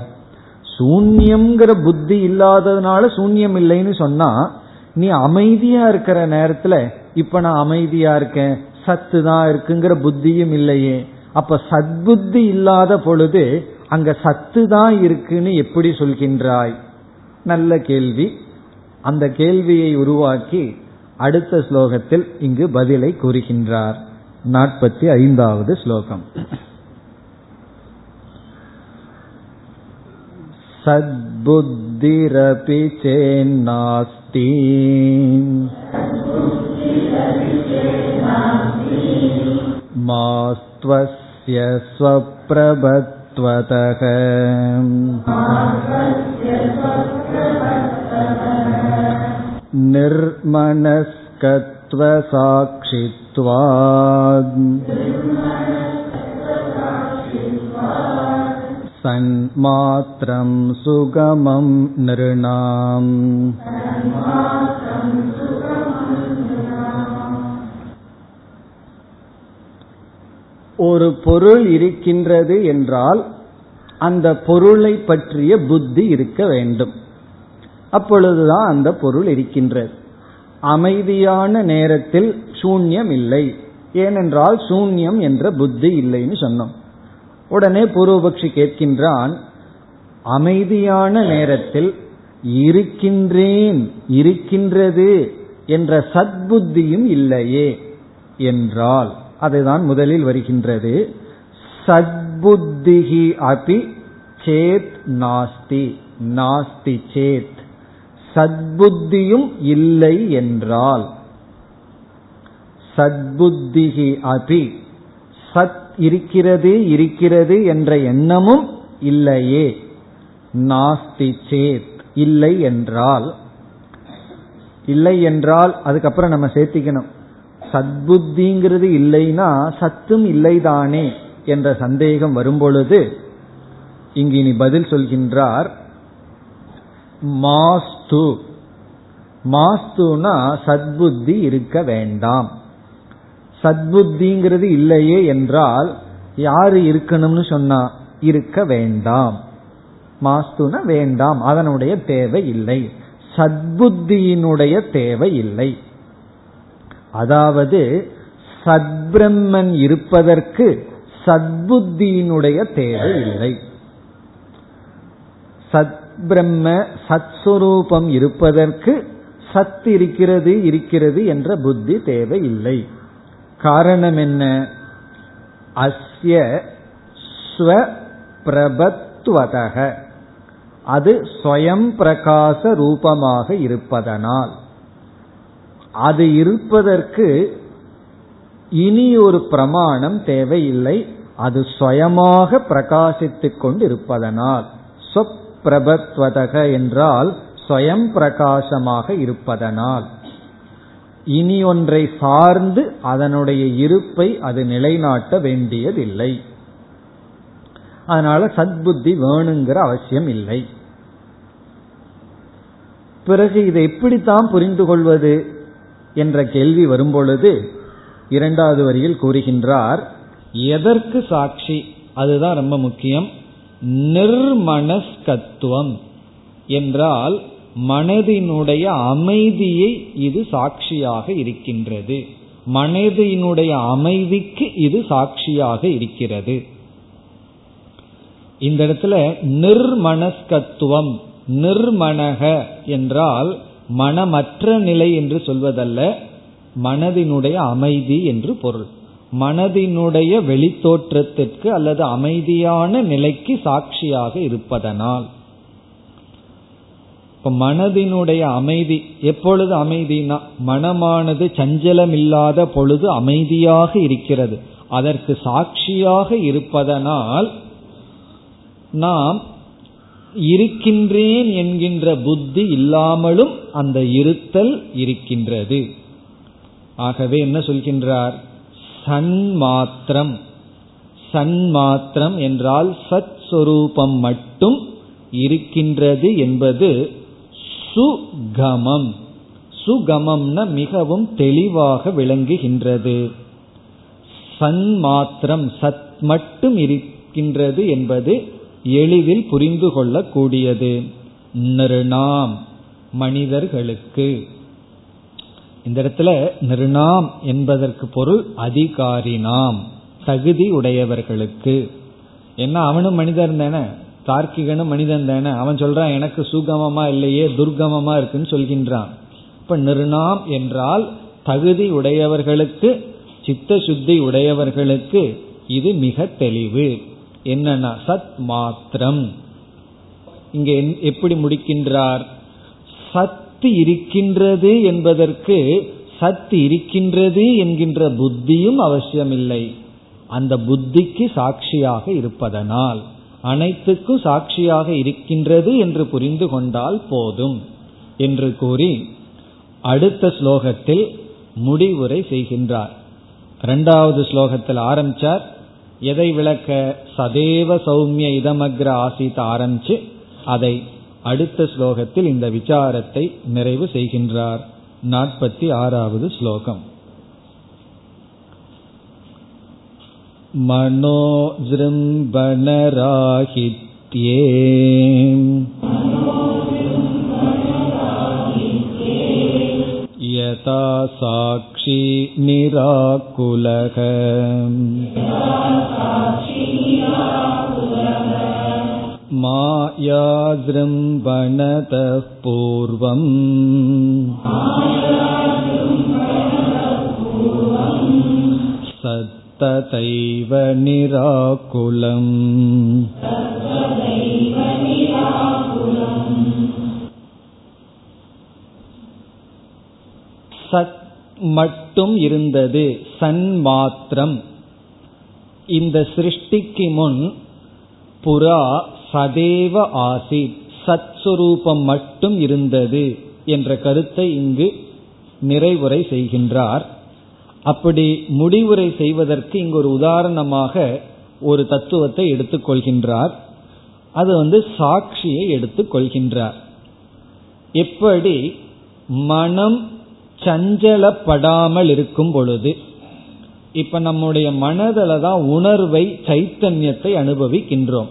சூன்யம்ங்கிற புத்தி இல்லாததுனால சூன்யம் இல்லைன்னு சொன்னா நீ அமைதியா இருக்கிற நேரத்துல இப்ப நான் அமைதியா இருக்கேன் சத்து தான் இருக்குங்கிற புத்தியும் இல்லையே. அப்ப சத்புத்தி இல்லாத பொழுது அங்க சத்து தான் இருக்குன்னு எப்படி சொல்கின்றாய்? நல்ல கேள்வி அந்த கேள்வியை உருவாக்கி அடுத்த ஸ்லோகத்தில் இங்கு பதிலை கூறுகின்றார் நாற்பத்தி ஐந்தாவது ஸ்லோகம் सद्बुद्धिरपि चेन्नास्ति मास्त्वस्य சத்வதக நிர்மணஸ்கத்வசாட்சித்வாத் சன்மாத்திரம் சுகமம் நிருணாம் ஒரு பொருள் இருக்கின்றது என்றால் அந்த பொருளை பற்றிய புத்தி இருக்க வேண்டும். அப்பொழுதுதான் அந்த பொருள் இருக்கின்றது. அமைதியான நேரத்தில் சூன்யம் இல்லை. ஏனென்றால் சூன்யம் என்ற புத்தி இல்லைன்னு சொன்னோம். உடனே பூர்வபக்ஷி கேட்கின்றான் அமைதியான நேரத்தில் இருக்கின்றேன் இருக்கின்றது என்ற சத்புத்தியும் இல்லையே என்றால் அதுதான் முதலில் வருகின்றது. சத்புத்திகி அபி சேத் நாஸ்தி. நாஸ்தி சேத். சத்புத்தியும் இல்லை என்றால். சத்புத்திகி அபி. சத் இருக்கிறது இருக்கிறது என்ற எண்ணமும் இல்லையே. நாஸ்தி சேத். இல்லை என்றால். இல்லை என்றால் அதுக்கப்புறம் நம்ம சேர்த்திக்கணும். சத்புத்திங்கிறது இல்லைன்னா சத்தும் இல்லைதானே என்ற சந்தேகம் வரும்பொழுது இங்கு இனி பதில் சொல்கின்றார் மாஸ்து. மாஸ்துனா சத்புத்தி இருக்க வேண்டாம். சத்புத்திங்கிறது இல்லையே என்றால் யாரு இருக்கணும்னு சொன்னா இருக்க வேண்டாம். மாஸ்துனா வேண்டாம் அதனுடைய தேவை இல்லை. சத்புத்தியினுடைய தேவை இல்லை. அதாவது சத்பிரம்மன் இருப்பதற்கு சத்புத்தியினுடைய தேவை இல்லை. சத்பிரம்ம சத்ஸ்வரூபம் இருப்பதற்கு சத் இருக்கிறது இருக்கிறது என்ற புத்தி தேவை இல்லை. காரணம் என்ன? அஸ்ய ஸ்வபிரபத்வதக. அது ஸ்வயம் பிரகாச ரூபமாக இருப்பதனால். அது இருப்பதற்கு இனி ஒரு பிரமாணம் தேவையில்லை. அது சுயமாக பிரகாசித்துக் கொண்டு இருப்பதனால் சொப்பிரபத்வதக என்றால் ஸ்வயம் பிரகாசமாக இருப்பதனால். இனி ஒன்றை சார்ந்து அதனுடைய இருப்பை அது நிலைநாட்ட வேண்டியதில்லை. அதனால சத்புத்தி வேணுங்கிற அவசியம் இல்லை. பிறகு இதை எப்படித்தான் புரிந்து கொள்வது? என்ற கேள்வி வரும்பொழுது இரண்டாவது வரியில் கூறுகின்றார் எதற்கு சாட்சி? அதுதான் ரொம்ப முக்கியம். நிர்மனஸ்கத்துவம் என்றால் மனதினுடைய அமைதியை இது சாட்சியாக இருக்கின்றது. மனதினுடைய அமைதிக்கு இது சாட்சியாக இருக்கிறது. இந்த இடத்துல நிர்மனஸ்கத்துவம் நிர்மணக என்றால் மனமற்ற நிலை என்று சொல்வதல்ல மனதினுடைய அமைதி என்று பொருள். மனதினுடைய வெளித்தோற்றத்திற்கு அல்லது அமைதியான நிலைக்கு சாட்சியாக இருப்பதனால். இப்ப மனதினுடைய அமைதி எப்பொழுது அமைதினா மனமானது சஞ்சலம் இல்லாத பொழுது அமைதியாக இருக்கிறது. அதற்கு சாட்சியாக இருப்பதனால் நாம் இருக்கின்றேன் என்கின்ற புத்தி இல்லாமலும் அந்த இருத்தல் இருக்கின்றது. ஆகவே என்ன சொல்கின்றார்? சன்மாத்திரம். சன்மாத்திரம் என்றால் சத் சொரூபம் மட்டும் இருக்கின்றது என்பது சுகமம். சுகமம்ன மிகவும் தெளிவாக விளங்குகின்றது. சன்மாத்திரம் சத் மட்டும் இருக்கின்றது என்பது எளிதில் புரிந்து கொள்ளக்கூடியது. நிருணாம் மனிதர்களுக்கு. இந்த இடத்துல நிருணாம் என்பதற்கு பொருள் அதிகாரினாம் தகுதி உடையவர்களுக்கு. என்ன அவனும் மனிதன் தானே? தார்க்கிகனும் மனிதன் தானே? அவன் சொல்றான் எனக்கு சுகமமா இல்லையே துர்கமமா இருக்குன்னு சொல்கின்றான். இப்ப நிருணாம் என்றால் தகுதி உடையவர்களுக்கு சித்த சுத்தி உடையவர்களுக்கு இது மிக தெளிவு. என்னன்னா சத் மாத்திரம். இங்க எப்படி முடிக்கின்றார்? சத்து இருக்கின்றது என்பதற்கு சத்து இருக்கின்றது என்கின்ற புத்தியும் அவசியமில்லை. அந்த புத்திக்கு சாட்சியாக இருப்பதனால் அனைத்துக்கும் சாட்சியாக இருக்கின்றது என்று புரிந்து கொண்டால் போதும் என்று கூறி அடுத்த ஸ்லோகத்தில் முடிவுரை செய்கின்றார். இரண்டாவது ஸ்லோகத்தில் ஆரம்பிச்சார் எதை விளக்க? சதேவ சௌமிய இதமக்ர ஆசித் ஆரம்பிச்சு அதை அடுத்த ஸ்லோகத்தில் இந்த விசாரத்தை நிறைவு செய்கின்றார். நாற்பத்தி ஆறாவது ஸ்லோகம். மனோஜிரும்பணராகித்யே यथा साक्षी निराकुलः मायाजृम्बणतः पूर्वम् सत्ततैव निराकुलम् மட்டும் இருந்தது. சன் மாத்திரம். இந்த சிருஷ்டிக்கு முன் புறா சதேவ ஆசி சத்ஸ்வரூபம் மட்டும் இருந்தது என்ற கருத்தை இங்கு நிறைவுரை செய்கின்றார். அப்படி முடிவுரை செய்வதற்கு இங்கு ஒரு உதாரணமாக ஒரு தத்துவத்தை எடுத்துக்கொள்கின்றார் அது வந்து சாட்சியை எடுத்துக்கொள்கின்றார் எப்படி மனம் சஞ்சலப்படாமல் இருக்கும் பொழுது இப்ப நம்முடைய மனதில் தான் உணர்வை சைத்தன்யத்தை அனுபவிக்கின்றோம்.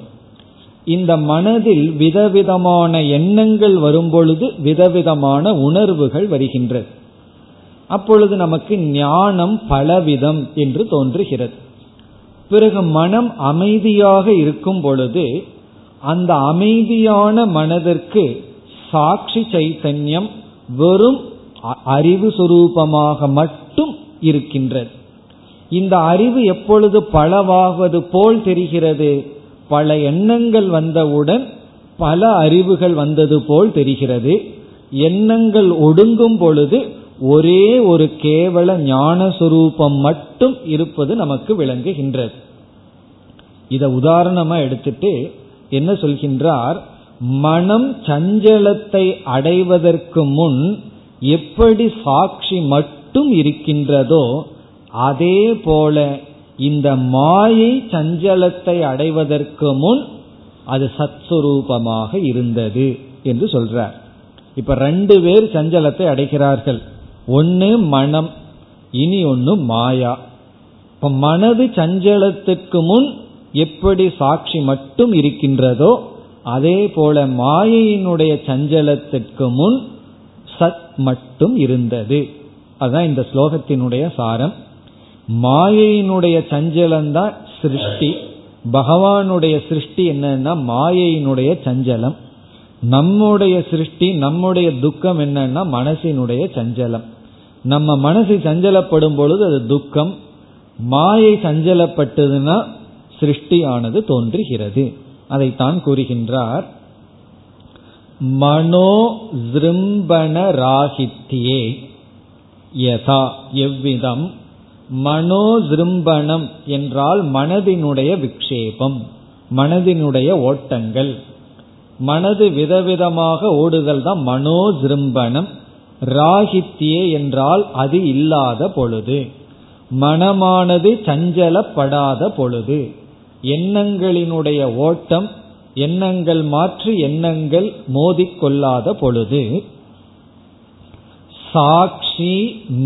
இந்த மனதில் விதவிதமான எண்ணங்கள் வரும்பொழுது விதவிதமான உணர்வுகள் வருகின்றது. அப்பொழுது நமக்கு ஞானம் பலவிதம் என்று தோன்றுகிறது. பிறகு மனம் அமைதியாக இருக்கும் பொழுது அந்த அமைதியான மனதிற்கு சாட்சி சைத்தன்யம் வெறும் அறிவு சுரூபமாக மட்டும் இருக்கின்றது. இந்த அறிவு எப்பொழுது பலவாவது போல் தெரிகிறது பல எண்ணங்கள் வந்தவுடன் பல அறிவுகள் வந்தது போல் தெரிகிறது. எண்ணங்கள் ஒடுங்கும் பொழுது ஒரே ஒரு கேவல ஞான சுரூபம் மட்டும் இருப்பது நமக்கு விளங்குகின்றது. இதை உதாரணமா எடுத்துட்டு என்ன சொல்கின்றார்? மனம் சஞ்சலத்தை அடைவதற்கு முன் எப்படி சாட்சி மட்டும் இருக்கின்றதோ அதே போல இந்த மாயை சஞ்சலத்தை அடைவதற்கு முன் அது சத்ஸ்வரூபமாக இருந்தது என்று சொல்றார். இப்ப ரெண்டு பேர் சஞ்சலத்தை அடைகிறார்கள். ஒன்னு மனம் இனி ஒன்னு மாயா. இப்ப மனது சஞ்சலத்துக்கு முன் எப்படி சாட்சி மட்டும் இருக்கின்றதோ அதே போல மாயையினுடைய சஞ்சலத்திற்கு முன் சத் மட்டும் இருந்தது. அதுதான் இந்த ஸ்லோகத்தினுடைய சாரம். மாயையினுடைய சஞ்சலம்தான் சிருஷ்டி. பகவானுடைய சிருஷ்டி என்னன்னா மாயையினுடைய சஞ்சலம். நம்முடைய சிருஷ்டி நம்முடைய துக்கம் என்னன்னா மனசினுடைய சஞ்சலம். நம்ம மனசு சஞ்சலப்படும் பொழுது அது துக்கம். மாயை சஞ்சலப்பட்டதுன்னா சிருஷ்டியானது தோன்றுகிறது. அதைத்தான் கூறுகின்றார். மனோ ஜிரும்பன ராகித்தியே யதா எவ்விதம்? மனோ ஜிரும்பணம் என்றால் மனதினுடைய விக்ஷேபம் மனதினுடைய ஓட்டங்கள். மனது விதவிதமாக ஓடுதல் தான் மனோ ஜிரும்பணம் ராகித்யே என்றால் அது இல்லாத பொழுது மனமானது சஞ்சலப்படாத பொழுது எண்ணங்களினுடைய ஓட்டம் எண்ணங்கள் மாற்றி எண்ணங்கள் மோதிக்கொள்ளாத பொழுது சாட்சி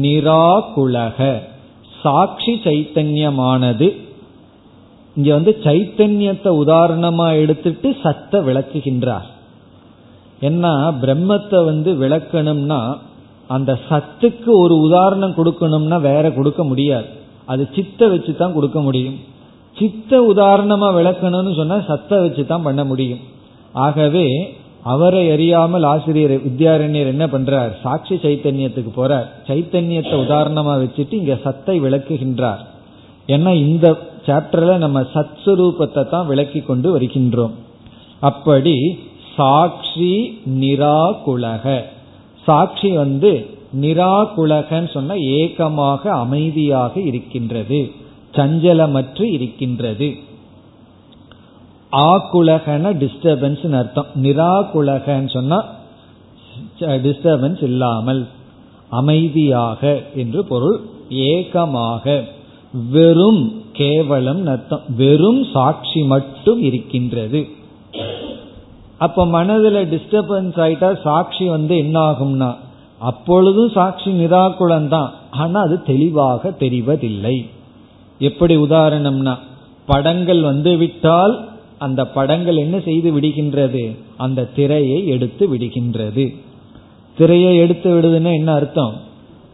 நிராகுலக. சாட்சி சைத்தன்யமானது. இங்க வந்து சைத்தன்யத்தை உதாரணமா எடுத்துட்டு சத்த விளக்குகின்றார். என்ன பிரம்மத்தை வந்து விளக்கணும்னா அந்த சத்துக்கு ஒரு உதாரணம் கொடுக்கணும்னா வேற கொடுக்க முடியாது. அது சித்த வச்சு தான் கொடுக்க முடியும். சித்த உதாரணமா விளக்கணும்னு சொன்னா சத்த வச்சு தான் பண்ண முடியும். ஆகவே அவரை அறியாமல் ஆசிரியர் வித்யாரண்யர் என்ன பண்றார்? சாட்சி சைத்தன்யத்துக்கு போறார். சைத்தன்யத்தை உதாரணமா வச்சுட்டு இங்க சத்தை விளக்குகின்றார். ஏன்னா இந்த சாப்டர்ல நம்ம சத்ஸ்வரூபத்தை தான் விளக்கி கொண்டு வருகின்றோம். அப்படி சாட்சி நிராகுலக. சாட்சி வந்து நிராகுலகன்னு சொன்ன ஏகமாக அமைதியாக இருக்கின்றது. சஞ்சலமற்று இருக்கின்றது. ஆகுலகன டிஸ்டர்பன்ஸ் அர்த்தம். நிராகுலகன்னு சொன்னா டிஸ்டர்பன்ஸ் இல்லாமல் அமைதியாக என்று பொருள் ஏகமாக. வெறும் கேவலம் அர்த்தம். வெறும் சாட்சி மட்டும் இருக்கின்றது. அப்ப மனதுல டிஸ்டர்பன்ஸ் ஆயிட்டா சாட்சி வந்து என்ன ஆகும்னா அப்பொழுதும் சாட்சி நிராகுலம் தான் ஆனா அது தெளிவாக தெரிவதில்லை. எப்படி உதாரணம்னா படங்கள் வந்து விட்டால் அந்த படங்கள் என்ன செய்து விடுகின்றது? அந்த திரையை எடுத்து விடுகின்றது. திரையை எடுத்து விடுதுன்னா என்ன அர்த்தம்?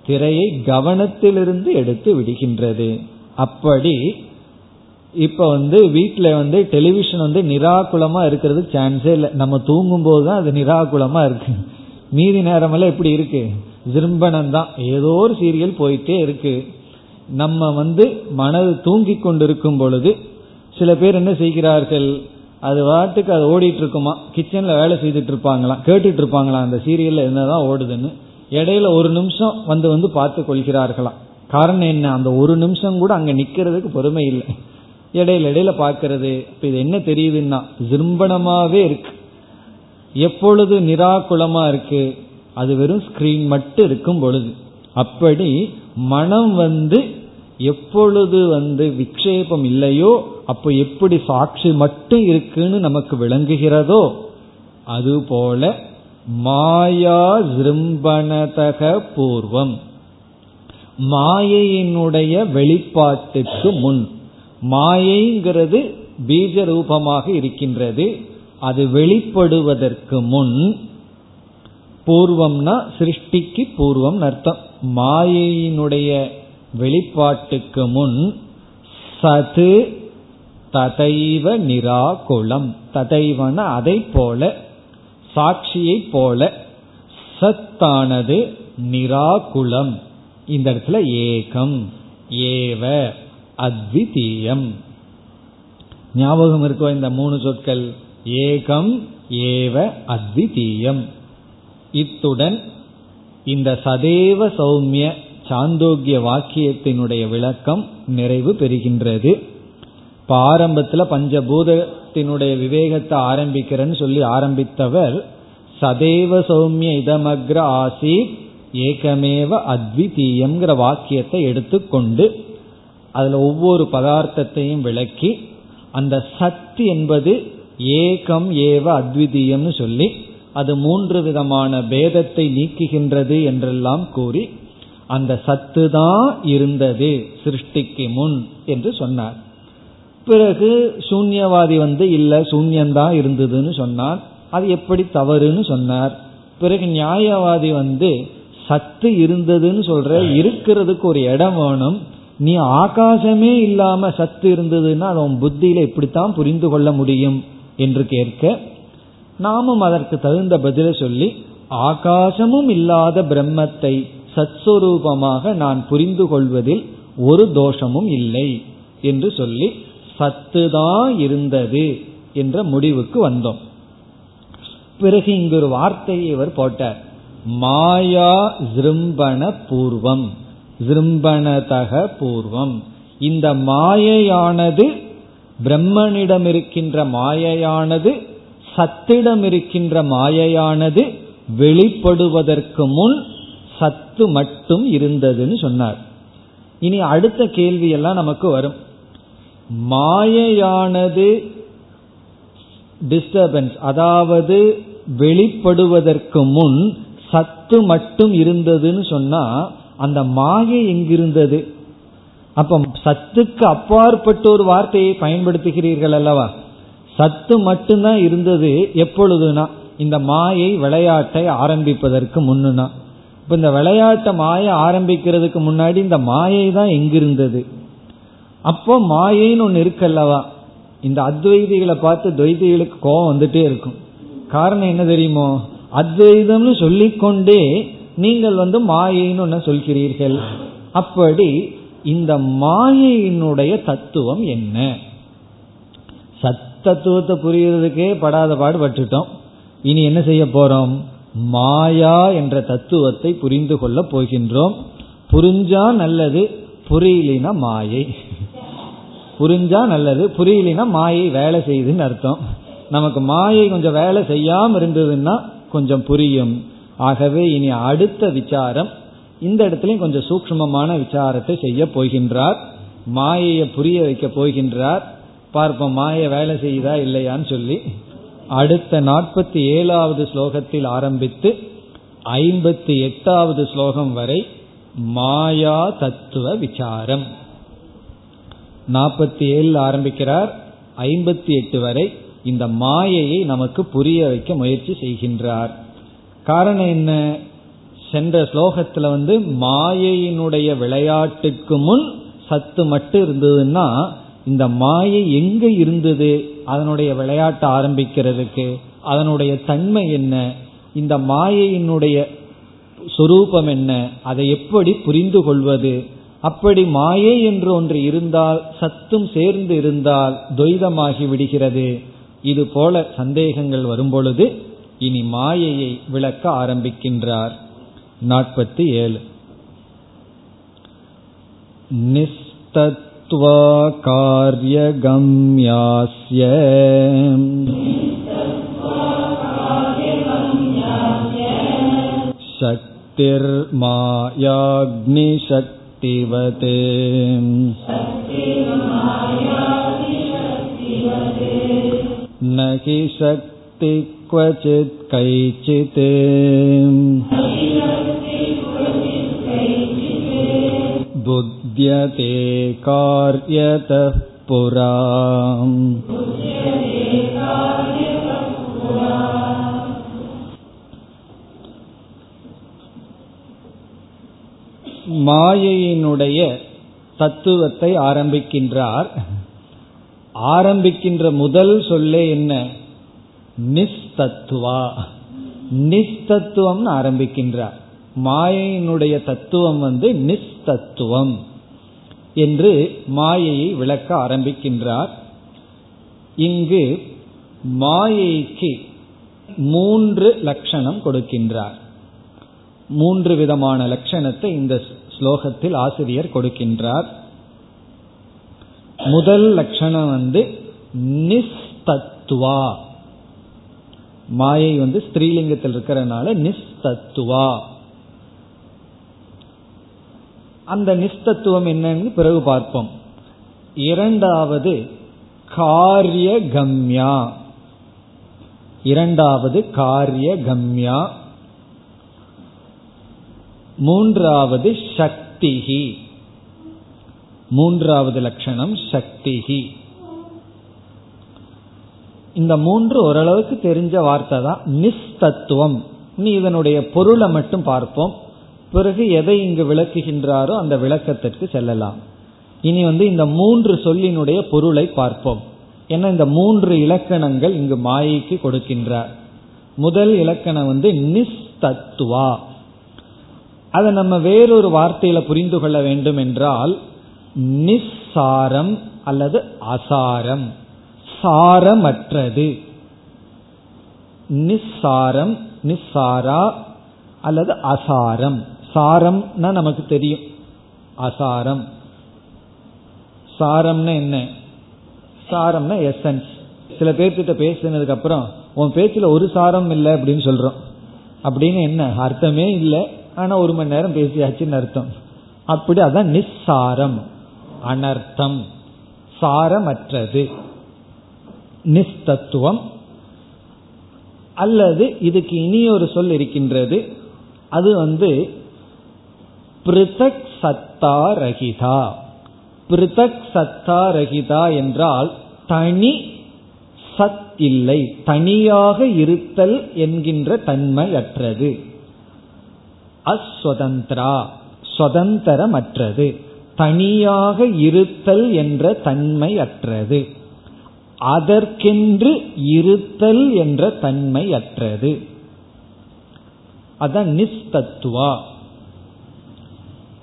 திரையை கவனத்திலிருந்து எடுத்து விடுகின்றது. அப்படி இப்ப வந்து வீட்டில் வந்து டெலிவிஷன் வந்து நிராகுலமா இருக்கிறது சான்ஸே இல்லை. நம்ம தூங்கும் போதுதான் அது நிராகுலமா இருக்கு. மீதி நேரமெல்லாம் எப்படி இருக்கு? ஜிரும்பனம் தான் ஏதோ ஒரு சீரியல் போயிட்டே இருக்கு. நம்ம வந்து மனது தூங்கி கொண்டிருக்கும் பொழுது சில பேர் என்ன செய்கிறார்கள்? அது வாட்டுக்கு அது ஓடிட்டு இருக்குமா கிச்சன்ல வேலை செய்துட்டு இருப்பாங்களாம் கேட்டுட்டு இருப்பாங்களாம் அந்த சீரியல்ல என்னதான் ஓடுதுன்னு. இடையில ஒரு நிமிஷம் வந்து வந்து பார்த்து கொள்கிறார்களாம். காரணம் என்ன? அந்த ஒரு நிமிஷம் கூட அங்க நிக்கிறதுக்கு பொறுமை இல்லை. இடையில இடையில பாக்கிறது இப்ப இது என்ன தெரியுதுன்னா ஜிரும்பணமாவே இருக்கு. எப்பொழுது நிராகுலமா இருக்கு? அது வெறும் ஸ்கிரீன் மட்டும் இருக்கும் பொழுது. அப்படி மனம் வந்து எப்பொழுது வந்து விக்ஷேபம் இல்லையோ அப்போ எப்படி சாட்சி மட்டும் இருக்குன்னு நமக்கு விளங்குகிறதோ அதுபோல மாயா ஜிரும்பணதக பூர்வம். மாயையினுடைய வெளிப்பாட்டுக்கு முன். மாயைங்கிறது பீஜ ரூபமாக இருக்கின்றது. அது வெளிப்படுவதற்கு முன். பூர்வம்னா சிருஷ்டிக்கு பூர்வம் அர்த்தம். மாயையினுடைய வெளிப்பாட்டுக்கு முன் சது ததைவ நிராகுலம். ததைவன அதை போல சாட்சியை போல சத்தானது நிராகுலம். இந்த இடத்துல ஏகம் ஏவ அத்விதீயம். ஞாபகம் இருக்கோ இந்த மூணு சொற்கள்? ஏகம் ஏவ அத்விதீயம். இத்துடன் இந்த சதேவ சௌமிய சாந்தோக்கிய வாக்கியத்தினுடைய விளக்கம் நிறைவு பெறுகின்றது. இப்ப ஆரம்பத்துல பஞ்சபூதத்தினுடைய விவேகத்தை ஆரம்பிக்கிறேன்னு சொல்லி ஆரம்பித்தவர் சதேவ சௌமிய இதமக்ர ஆசீத் ஏகமேவ அத்விதீயம்ங்கிற வாக்கியத்தை எடுத்துக்கொண்டு அதுல ஒவ்வொரு பதார்த்தத்தையும் விளக்கி அந்த சத் என்பது ஏகம் ஏவ அத்விதீயம்னு சொல்லி அது மூன்று விதமான பேதத்தை நீக்குகின்றது என்றெல்லாம் கூறி அந்த சத்து தான் இருந்தது சிருஷ்டிக்கு முன் என்று சொன்னார். பிறகு சூன்யவாதி வந்து இல்ல சூன்யந்தான் இருந்ததுன்னு சொன்னார். அது எப்படி தவறுன்னு சொன்னார். பிறகு நியாயவாதி வந்து சத்து இருந்ததுன்னு சொல்ற இருக்கிறதுக்கு ஒரு இடம் வேணும். நீ ஆகாசமே இல்லாம சத்து இருந்ததுன்னா அது உன் புத்தியில இப்படித்தான் புரிந்து கொள்ள முடியும் என்று கேட்க நாமும் அதற்கு தகுந்த பதில சொல்லி ஆகாசமும் இல்லாத பிரம்மத்தை சத்ஸ்வரூபமாக நான் புரிந்து கொள்வதில் ஒரு தோஷமும் இல்லை என்று சொல்லி சத்துதான் இருந்தது என்ற முடிவுக்கு வந்தோம். பிறகு இங்கு ஒரு வார்த்தையை இவர் போட்டார். மாயா ஜிரும்பண பூர்வம் ஜிரும்பணதக பூர்வம். இந்த மாயையானது பிரம்மனிடம் இருக்கின்ற மாயையானது சத்திடம் இருக்கின்ற மாயையானது வெளிப்படுவதற்கு முன் சத்து மட்டும் இருந்ததுன்னு சொன்னார். இனி அடுத்த கேள்வி எல்லாம் நமக்கு வரும். மாயையானது டிஸ்டர்பன்ஸ் அதாவது வெளிப்படுவதற்கு முன் சத்து மட்டும் இருந்ததுன்னு சொன்னா அந்த மாயை எங்கிருந்தது? அப்ப சத்துக்கு அப்பாற்பட்ட ஒரு வார்த்தையை பயன்படுத்துகிறீர்கள் அல்லவா? சத்து மட்டும்தான் இருந்தது எப்பொழுதுனா இந்த மாயை விளையாட்டை ஆரம்பிப்பதற்கு முன்னுனா. இப்ப இந்த விளையாட்டை மாய ஆரம்பிக்கிறதுக்கு முன்னாடி இந்த மாயை தான் எங்கிருந்தது. அப்போ மாயைன்னு ஒன்று இருக்கல்லவா? இந்த அத்வைதிகளை பார்த்து துவைதிகளுக்கு கோபம் வந்துட்டே இருக்கும். காரணம் என்ன தெரியுமோ? அத்வைதம்னு சொல்லிக்கொண்டே நீங்கள் வந்து மாயைன்னு ஒன்று சொல்கிறீர்கள். அப்படி இந்த மாயையினுடைய தத்துவம் என்ன? சத் தத்துவத்தை புரியறதுக்கே படாத பாடுபட்டுட்டோம். இனி என்ன செய்ய போறோம்? மாயா என்ற தத்துவத்தை புரிந்து கொள்ள போகின்றோம். புரிஞ்சா நல்லது புரியலினா மாயை. புரிஞ்சா நல்லது புரியலினா மாயை வேலை செய்யுதுன்னு அர்த்தம். நமக்கு மாயை கொஞ்சம் வேலை செய்யாம இருந்ததுன்னா கொஞ்சம் புரியும். ஆகவே இனி அடுத்த விசாரம் இந்த இடத்துலயும் கொஞ்சம் சூக்மமான விசாரத்தை செய்ய போகின்றார். மாயையை புரிய வைக்க போகின்றார். பார்ப்போம் மாய வேலை செய்யுதா இல்லையான்னு சொல்லி. அடுத்த நாற்பத்தி ஏழாவது ஸ்லோகத்தில் ஆரம்பித்து ஐம்பத்தி எட்டாவது ஸ்லோகம் வரை மாயா தத்துவ விசாரம். நாற்பத்தி ஏழில் ஆரம்பிக்கிறார். ஐம்பத்தி எட்டு வரை இந்த மாயையை நமக்கு புரிய வைக்க முயற்சி செய்கின்றார். காரணம் என்ன? சென்ற ஸ்லோகத்துல வந்து மாயையினுடைய விளையாட்டுக்கு முன் சத்து மட்டும் இருந்ததுன்னா இந்த மாயை எங்க இருந்தது? அதனுடைய விளையாட்டு ஆரம்பிக்கிறதுக்கு அதனுடைய தன்மை என்ன? இந்த மாயையினுடைய சொரூபம் என்ன? அதை எப்படி புரிந்து கொள்வது? அப்படி மாயை என்று ஒன்று இருந்தால் சத்தும் சேர்ந்து இருந்தால் துவைதமாகி விடுகிறது. இது போல சந்தேகங்கள் வரும்பொழுது இனி மாயையை விளக்க ஆரம்பிக்கின்றார். நாற்பத்தி ஏழு. त्वा कार्यगम्यास्य शक्तिर्मायाग्निशक्तिवते न हि शक्ति क्वचित् कैचित् बुध्यते कार्यतः पुरा மாயையினுடைய தத்துவத்தை ஆரம்பிக்கின்றார் ஆரம்பிக்கின்ற முதல் சொல்லே என்ன நிஸ்தத்துவா நிஸ்தத்துவம்னு ஆரம்பிக்கின்றார் மாயையினுடைய தத்துவம் வந்து நிஸ்தத்துவம் என்று மாயையை விளக்க ஆரம்பிக்கின்றார். இங்கு மாயைக்கு மூன்று லட்சணம் கொடுக்கின்றார். மூன்று விதமான லட்சணத்தை இந்த ஸ்லோகத்தில் ஆசிரியர் கொடுக்கின்றார். முதல் லட்சணம் வந்து நிஸ்தத்துவா. மாயை வந்து ஸ்திரீலிங்கத்தில் இருக்கிறதுனால நிஸ்தத்துவா. அந்த நிஸ்தத்துவம் என்னன்னு பிறகு பார்ப்போம். இரண்டாவது காரிய கம்யா இரண்டாவது காரிய கம்யா மூன்றாவது சக்திகி மூன்றாவது லட்சணம் சக்திகி இந்த மூன்று ஓரளவுக்கு தெரிஞ்ச வார்த்தை தான் நிஸ்தத்துவம் நீ இதனுடைய பொருளை மட்டும் பார்ப்போம். பிறகு எதை இங்கு விளக்குகின்றாரோ அந்த விளக்கத்திற்கு செல்லலாம். இனி வந்து இந்த மூன்று சொல்லினுடைய பொருளை பார்ப்போம். ஏன்னா இந்த மூன்று இலக்கணங்கள் இங்கு மாயைக்கு கொடுக்கின்றார். முதல் இலக்கணம் வந்து நிஸ்தத்துவா. அதை நம்ம வேறொரு வார்த்தையில புரிந்து கொள்ள வேண்டும் என்றால் நிஸ்சாரம் அல்லது அசாரம். சாரமற்றது. நிஸ்சாரம் நிஸ்சாரா அல்லது அசாரம். சாரம்னா நமக்கு தெரியும். அசாரம். சாரம்னா என்ன? சாரம்னா எசன்ஸ் சில பேர்கிட்ட பேசினதுக்கு அப்புறம் உன் பேச்சுல ஒரு சாரம் இல்லை அப்படின்னு சொல்றோம். அப்படின்னு என்ன? அர்த்தமே இல்லை. ஆனா ஒரு மணி நேரம் பேசியாச்சுன்னு அர்த்தம். அப்படி அதான் நிஸ்சாரம். அனர்த்தம். சாரமற்றது. நிஸ்தத்துவம். அல்லது இதுக்கு இனி ஒரு சொல் இருக்கின்றது. அது வந்து பிருதக் சத்தா ரகிதா. பிருதக் சத்தா ரகிதா என்றால் தனி சத் இல்லை தனியாக இருத்தல் என்கின்ற தன்மையற்றது. அஸ்வதந்திரா சுதந்திரமற்றது. தனியாக இருத்தல் என்ற தன்மை அற்றது அதற்கென்று இருத்தல் என்ற தன்மை அற்றது அதான் நிஸ்தத்துவா.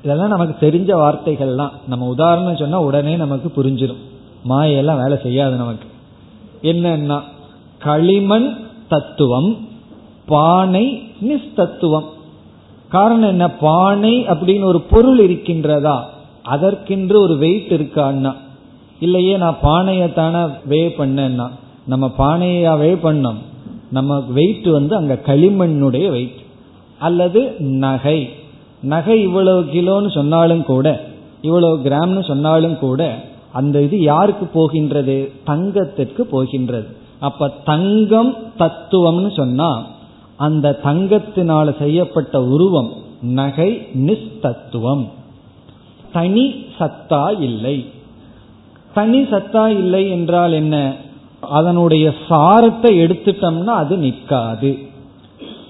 இதெல்லாம் நமக்கு தெரிஞ்ச வார்த்தைகள்லாம். நம்ம உதாரணம் சொன்னா உடனே நமக்கு புரிஞ்சிடும் மாயெல்லாம் வேலை செய்யாது நமக்கு. என்னன்னா களிமண் தத்துவம் பானை நிஸ்தத்துவம். காரணம் என்ன? பானை அப்படின்னு ஒரு பொருள் இருக்கின்றதா? அதற்கென்று ஒரு வெயிட் இருக்கான்னா. இல்லையே நான் பானையத்தான வே பண்ணேன்னா. நம்ம பானையா வே பண்ணோம். நம்ம வெயிட் வந்து அங்க களிமண்ணுடைய வெயிட் அல்லது நகை. நகை இவ்வளவு கிலோன்னு சொன்னாலும் கூட இவ்வளவு கிராம்னு சொன்னாலும் கூட அந்த இது யாருக்கு போகின்றது? தங்கத்திற்கு போகின்றது. அப்ப தங்கம் தத்துவம்னு சொன்னா அந்த தங்கத்தினால செய்யப்பட்ட உருவம் நகை நிஸ்தத்துவம். தனி சத்தா இல்லை. தனி சத்தா இல்லை என்றால் என்ன? அதனுடைய சாரத்தை எடுத்துட்டோம்னா அது நிற்காது.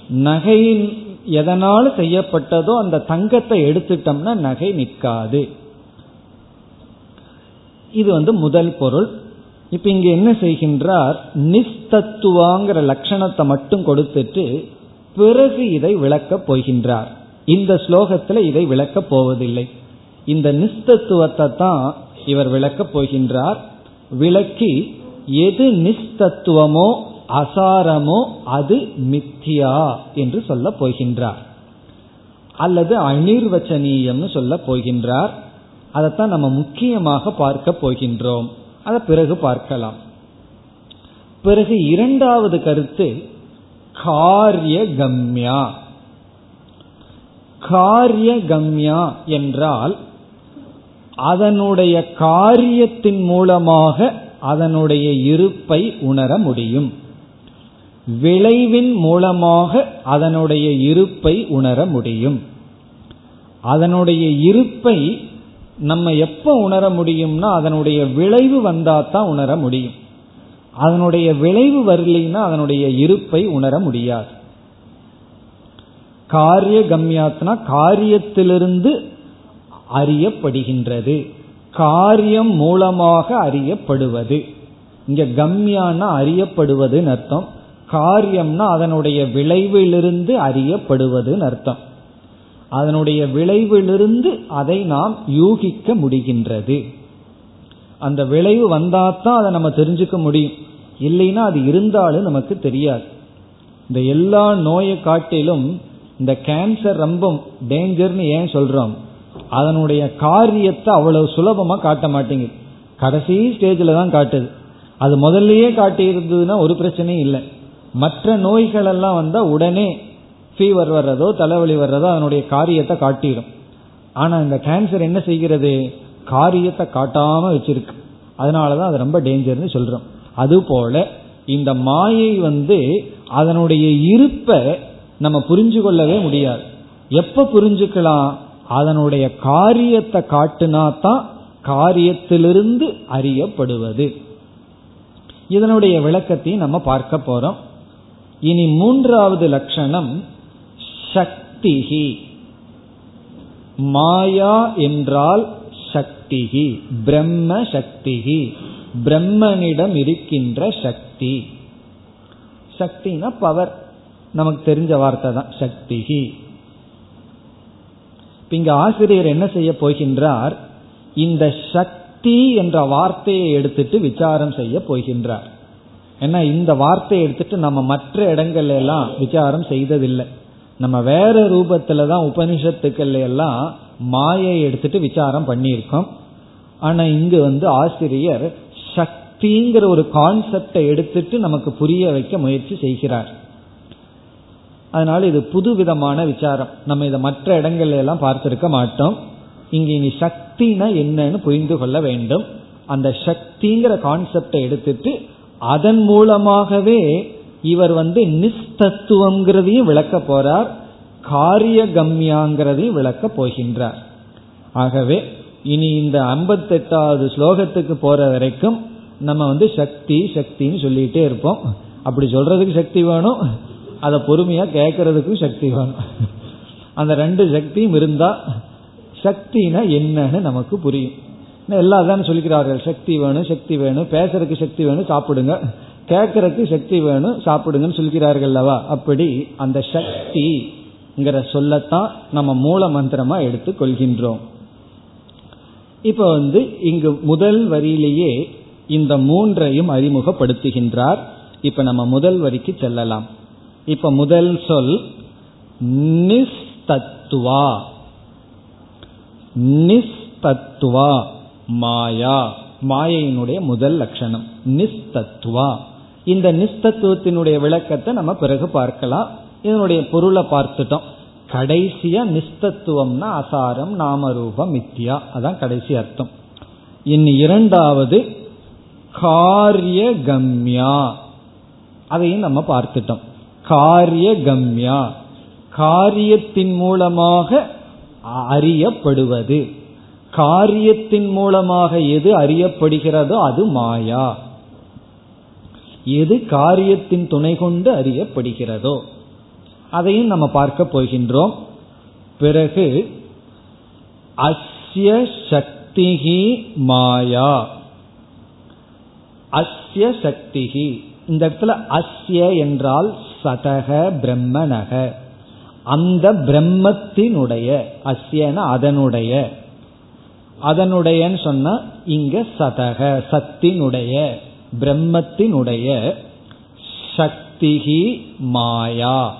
நகையின் எதனால் செய்யப்பட்டதோ அந்த தங்கத்தை எடுத்துட்டோம்னா நகை நிற்காது. இது வந்து முதல் பொருள். இப்ப இங்க என்ன செய்கின்றார்? நிஸ்தத்துவாங்கிற லட்சணத்தை மட்டும் கொடுத்துட்டு பிறகு இதை விளக்கப் போகின்றார். இந்த ஸ்லோகத்துல இதை விளக்கப் போவதில்லை. இந்த நிஸ்தத்துவத்தை தான் இவர் விளக்கப் போகின்றார். விளக்கி எது நிஸ்தத்துவமோ அசாரமோ அது மித்தியா என்று சொல்ல போகின்றார். அல்லது அனிர்வச்சனீயம்னு சொல்ல போகின்றார். அதைத்தான் நம்ம முக்கியமாக பார்க்க போகின்றோம். அதை பிறகு பார்க்கலாம். பிறகு இரண்டாவது கருத்து காரிய கம்யா காரிய கம்யா என்றால் அதனுடைய காரியத்தின் மூலமாக அதனுடைய இருப்பை உணர முடியும். விளைவின் மூலமாக அதனுடைய இருப்பை உணர முடியும். அதனுடைய இருப்பை நம்ம எப்ப உணர முடியும்னா அதனுடைய விளைவு வந்தா தான் உணர முடியும். அதனுடைய விளைவு வரலைன்னா அதனுடைய இருப்பை உணர முடியாது. காரிய கம்யாத்னா காரியத்திலிருந்து அறியப்படுகின்றது. காரியம் மூலமாக அறியப்படுவது. இங்க கம்யானா அறியப்படுவதுன்னு அர்த்தம். காரியம்னா அதனுடைய விளைவிலிருந்து அறியப்படுவதுன்னு அர்த்தம். அதனுடைய விளைவிலிருந்து அதை நாம் யூகிக்க முடிகின்றது. அந்த விளைவு வந்தாதான் அதை நம்ம தெரிஞ்சுக்க முடியும். இல்லைன்னா அது இருந்தாலும் நமக்கு தெரியாது. இந்த எல்லா நோயை காட்டிலும் இந்த கேன்சர் ரொம்ப டேஞ்சர்னு ஏன் சொல்றோம்? அதனுடைய காரியத்தை அவ்வளவு சுலபமா காட்ட மாட்டேங்குது. கடைசி ஸ்டேஜில் தான் காட்டுது. அது முதல்லயே காட்டி இருந்ததுன்னா ஒரு பிரச்சனையும் இல்லை. மற்ற நோய்கள் எல்லாம் வந்தா உடனே ஃபீவர் வர்றதோ தலைவலி வர்றதோ அதனுடைய காரியத்தை காட்டிடும். ஆனா இந்த கேன்சர் என்ன செய்கிறது? காரியத்தை காட்டாம வச்சிருக்கு. அதனாலதான் அது ரொம்ப டேஞ்சர்னு சொல்றோம். அதுபோல இந்த மாயை வந்து அதனுடைய இருப்பை நம்ம புரிஞ்சு கொள்ளவே முடியாது. எப்ப புரிஞ்சுக்கலாம்? அதனுடைய காரியத்தை காட்டுனா தான் காரியத்திலிருந்து அறியப்படுவது. இதனுடைய விளக்கத்தையும் நம்ம பார்க்க போறோம். இனி மூன்றாவது லட்சணம் சக்திகி மாயா என்றால் சக்திகி பிரம்ம சக்திகி பிரம்மனிடம் இருக்கின்ற சக்தி. சக்தினா பவர் நமக்கு தெரிஞ்ச வார்த்தை தான் சக்திகி இங்க ஆசிரியர் என்ன செய்ய போகின்றார்? இந்த சக்தி என்ற வார்த்தையை எடுத்துட்டு விசாரம் செய்ய போகின்றார். ஏன்னா இந்த வார்த்தையை எடுத்துட்டு நம்ம மற்ற இடங்கள்ல எல்லாம் விசாரம் செய்ததில்லை. நம்ம வேற ரூபத்துல தான் உபனிஷத்துக்கள் எல்லாம் மாயை எடுத்துட்டு விசாரம் பண்ணியிருக்கோம். ஆனா இங்கு வந்து ஆசிரியர் சக்திங்கிற ஒரு கான்செப்டை எடுத்துட்டு நமக்கு புரிய வைக்க முயற்சி செய்கிறார். அதனால இது புது விதமான விசாரம். நம்ம இதை மற்ற இடங்கள்ல எல்லாம் பார்த்திருக்க மாட்டோம். இங்க இனி சக்தினா என்னன்னு புரிந்து கொள்ள வேண்டும். அந்த சக்திங்கிற கான்செப்டை எடுத்துட்டு அதன் மூலமாகவே இவர் வந்து நிஸ்தத்துவங்கிறதையும் விளக்க போறார் காரிய கம்யாங்கிறதையும் விளக்க போகின்றார். ஆகவே இனி இந்த ஐம்பத்தெட்டாவது ஸ்லோகத்துக்கு போற வரைக்கும் நம்ம வந்து சக்தி சக்தின்னு சொல்லிட்டே இருப்போம். அப்படி சொல்றதுக்கு சக்தி வேணும் அதை பொறுமையா கேட்கறதுக்கும் சக்தி வேணும். அந்த ரெண்டு சக்தியும் இருந்தா சக்தினா என்னன்னு நமக்கு புரியும். எல்லாரும் சொல்லிக்கிறார்கள். சக்தி வேணும் சக்தி வேணும் பேசுறதுக்கு சக்தி வேணும் சாப்பிடுங்க. கேட்கறதுக்கு சக்தி வேணும் சாப்பிடுங்கன்னு சொல்கிறார்கள் அல்லவா? அப்படி அந்த சக்திங்கிற சொல்லத்தான் நம்ம மூல மந்திரமா எடுத்து கொள்கின்றோம். இப்ப வந்து இங்கு முதல் வரியிலேயே இந்த மூன்றையும் அறிமுகப்படுத்துகின்றார். இப்ப நம்ம முதல் வரிக்கு செல்லலாம். இப்ப முதல் சொல் நிஸ்தத்துவா நிஸ்தத்துவா மாயா. மாயையினுடைய முதல் லட்சணம் நிஸ்தத்துவா. இந்த நிஸ்தத்துவத்தினுடைய விளக்கத்தை நம்ம பிறகு பார்க்கலாம். இதனுடைய பொருளை பார்த்துட்டோம். கடைசியா நிஸ்தத்துவம்னா அசாரம் நாமரூபம் மித்யா. அதான் கடைசி அர்த்தம். இனி இரண்டாவது காரிய கம்யா அதையும் நம்ம பார்த்துட்டோம். காரிய கம்யா காரியத்தின் மூலமாக அறியப்படுவது. காரியத்தின் மூலமாக எது அறியப்படுகிறதோ அது மாயா. எது காரியத்தின் துணை கொண்டு அறியப்படுகிறதோ. அதையும் நம்ம பார்க்க போகின்றோம். பிறகு அஸ்ய சக்திகி மாயா. அஸ்ய சக்திகி இந்த இடத்துல அஸ்ய என்றால் சதக பிரம்மனக. அந்த பிரம்மத்தினுடைய அஸ்யன அதனுடைய. அதனுடையன்னு சொன்னா இங்க சதக சத்தினுடைய பிரம்மத்தினுடைய சக்திகி மாயா.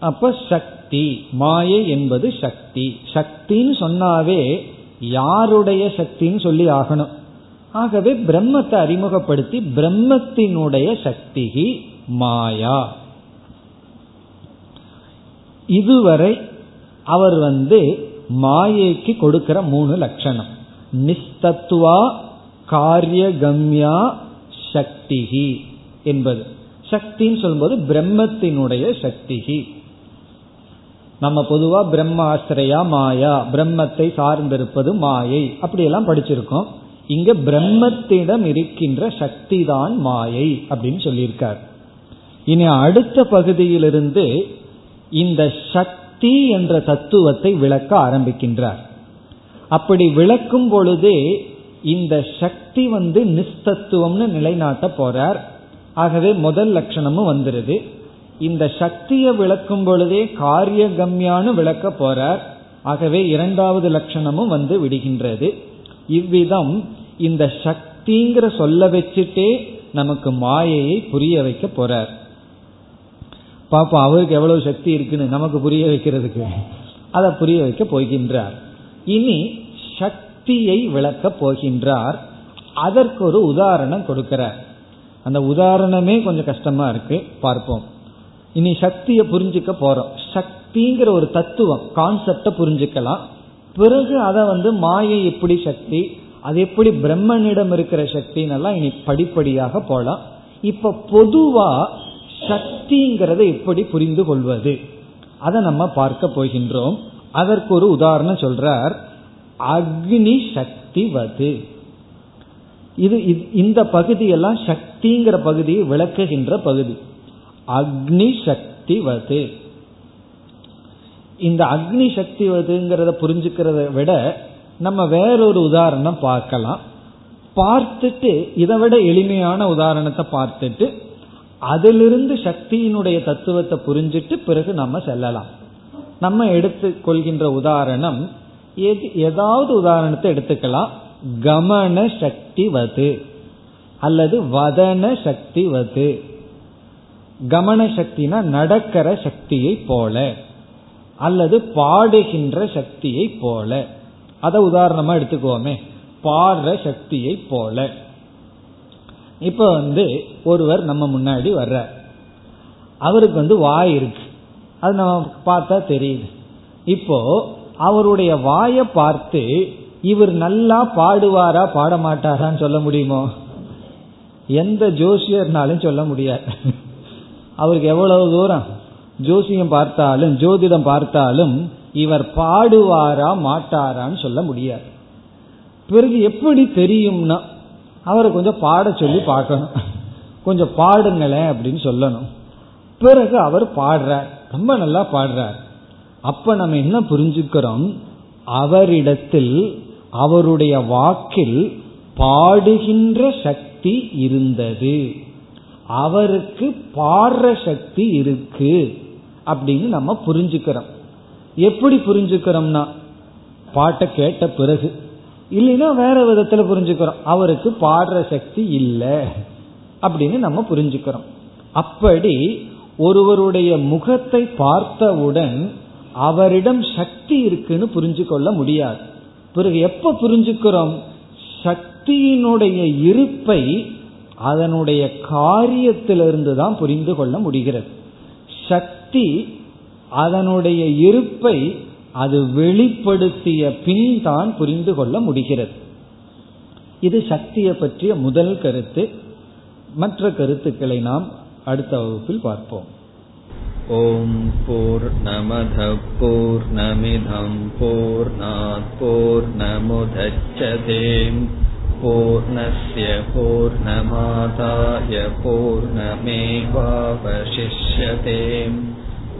அப்ப சக்தி மாயை என்பது சக்தி. சக்தின்னு சொன்னாவே யாருடைய சக்தின்னு சொல்லி ஆகணும். ஆகவே பிரம்மத்தை அறிமுகப்படுத்தி பிரம்மத்தினுடைய சக்திகி மாயா. இதுவரை அவர் வந்து மாயைக்கு கொடுக்கிற மூணு லட்சணம். நிஸ்தத்துவா காரிய கம்யா சக்திகி என்பது. சக்தின்னு சொல்லும்போது பிரம்மத்தினுடைய சக்திகி நம்ம பொதுவா பிரம்ம ஆசிரியா மாயா பிரம்மத்தை சார்ந்திருப்பது மாயை. அப்படியெல்லாம் படிச்சிருக்கோம். இங்க பிரம்மத்திடம் இருக்கின்ற சக்தி தான் மாயை அப்படின்னு சொல்லியிருக்கார். இனி அடுத்த பகுதியிலிருந்து இந்த சக்தி என்ற தத்துவத்தை விளக்க ஆரம்பிக்கின்றார். அப்படி விளக்கும் பொழுதே இந்த சக்தி வந்து நிஸ்தத்துவம்னு நிலைநாட்ட போறார். ஆகவே முதல் லட்சணமும் வந்துருது. இந்த சக்தியை விளக்கும் பொழுதே காரிய கம்யான்னு விளக்க போறார். ஆகவே இரண்டாவது லட்சணமும் வந்து விடுகின்றது. இவ்விதம் இந்த சக்திங்கிற சொல்ல வச்சுட்டே நமக்கு மாயையை புரிய வைக்க போறார். பாப்போம் அவருக்கு எவ்வளவு சக்தி இருக்குன்னு நமக்கு புரிய வைக்கிறதுக்கு. அதை புரிய வைக்க போகின்றார். இனி சக்தியை விளக்க போகின்றார். அதற்கு ஒரு உதாரணம் கொடுக்கிறார். அந்த உதாரணமே கொஞ்சம் கஷ்டமா இருக்கு. பார்ப்போம். இனி சக்தியை புரிஞ்சுக்க போறோம். சக்திங்கிற ஒரு தத்துவம் கான்செப்டை புரிஞ்சுக்கலாம். பிறகு அதை வந்து மாயை எப்படி சக்தி அது எப்படி பிரம்மனிடம் இருக்கிற சக்தின்னு இனி படிப்படியாக போலாம். இப்ப பொதுவா சக்திங்கிறத எப்படி புரிந்து கொள்வது? அதை நம்ம பார்க்க போகின்றோம். அதற்கு ஒரு உதாரணம் சொல்றார். அக்னி சக்தி வது. இது இந்த பகுதியெல்லாம் சக்திங்கிற பகுதியை விளக்குகின்ற பகுதி. அக்னி சக்தி வது. இந்த அக்னி சக்தி வதுங்கிறத புரிஞ்சுக்கிறத விட நம்ம வேறொரு உதாரணம் பார்க்கலாம். பார்த்துட்டு இதை விட எளிமையான உதாரணத்தை பார்த்துட்டு அதிலிருந்து சக்தியினுடைய தத்துவத்தை புரிஞ்சிட்டு பிறகு நம்ம செல்லலாம். நம்ம எடுத்து கொள்கின்ற உதாரணம் ஏதாவது உதாரணத்தை எடுத்துக்கலாம். கமன சக்தி வது அல்லது வதன சக்தி வது கமன சக்தினா நடக்கிற சக்தியை போல அல்லது பாடுகின்ற சக்தியை போல. அதை உதாரணமா எடுத்துக்கோமே. பாடுற சக்தியை போல. இப்ப வந்து ஒருவர் நம்ம முன்னாடி வர்றார். அவருக்கு வந்து வாய் இருக்கு. அது நம்ம பார்த்தா தெரியுது. இப்போ அவருடைய வாயை பார்த்து இவர் நல்லா பாடுவாரா பாட மாட்டாரான்னு சொல்ல முடியுமோ? எந்த ஜோசியர்னாலும் சொல்ல முடியாது. அவருக்கு எவ்வளவு தூரம்? ஜோசியம் பார்த்தாலும் ஜோதிடம் பார்த்தாலும் இவர் பாடுவாரா மாட்டாரான்னு சொல்ல முடியாது. பிறகு எப்படி தெரியும்னா அவரை கொஞ்சம் பாட சொல்லி பார்க்கணும். கொஞ்சம் பாடுங்களேன் அப்படின்னு சொல்லணும். பிறகு அவர் பாடுறார். ரொம்ப நல்லா பாடுறார். அப்ப நம்ம என்ன புரிஞ்சுக்கிறோம்? அவரிடத்தில் அவருடைய வாக்கில் பாடுகின்ற சக்தி இருந்தது. அவருக்கு பாடுற சக்தி இருக்கு அப்படின்னு நம்ம புரிஞ்சுக்கிறோம். எப்படி புரிஞ்சுக்கிறோம்னா பாட்டை கேட்ட பிறகு. இல்லைன்னா வேற விதத்துல புரிஞ்சுக்கிறோம். அவருக்கு பாடுற சக்தி இல்லை. அப்படின்னு நம்ம புரிஞ்சுக்கிறோம். அப்படி ஒருவருடைய முகத்தை பார்த்தவுடன் அவரிடம் சக்தி இருக்குன்னு புரிஞ்சு கொள்ள முடியாது. பிறகு எப்ப புரிஞ்சுக்கிறோம்? சக்தியினுடைய இருப்பை அதனுடைய காரியத்திலிருந்து தான் புரிந்து கொள்ள முடிகிறது. சக்தி அதனுடைய இருப்பை அது வெளிப்படுத்திய பின் தான் புரிந்து கொள்ள முடிகிறது. இது சக்தியை பற்றிய முதல் கருத்து. மற்ற கருத்துக்களை நாம் அடுத்த வகுப்பில் பார்ப்போம். ஓம் போர் நமத போர் நமிதம் போர் போர் நமுதச்சதேம் பூர்ணய பூர்ணமாதாய பூர்ணமேவாவசிஷ்யதேம்.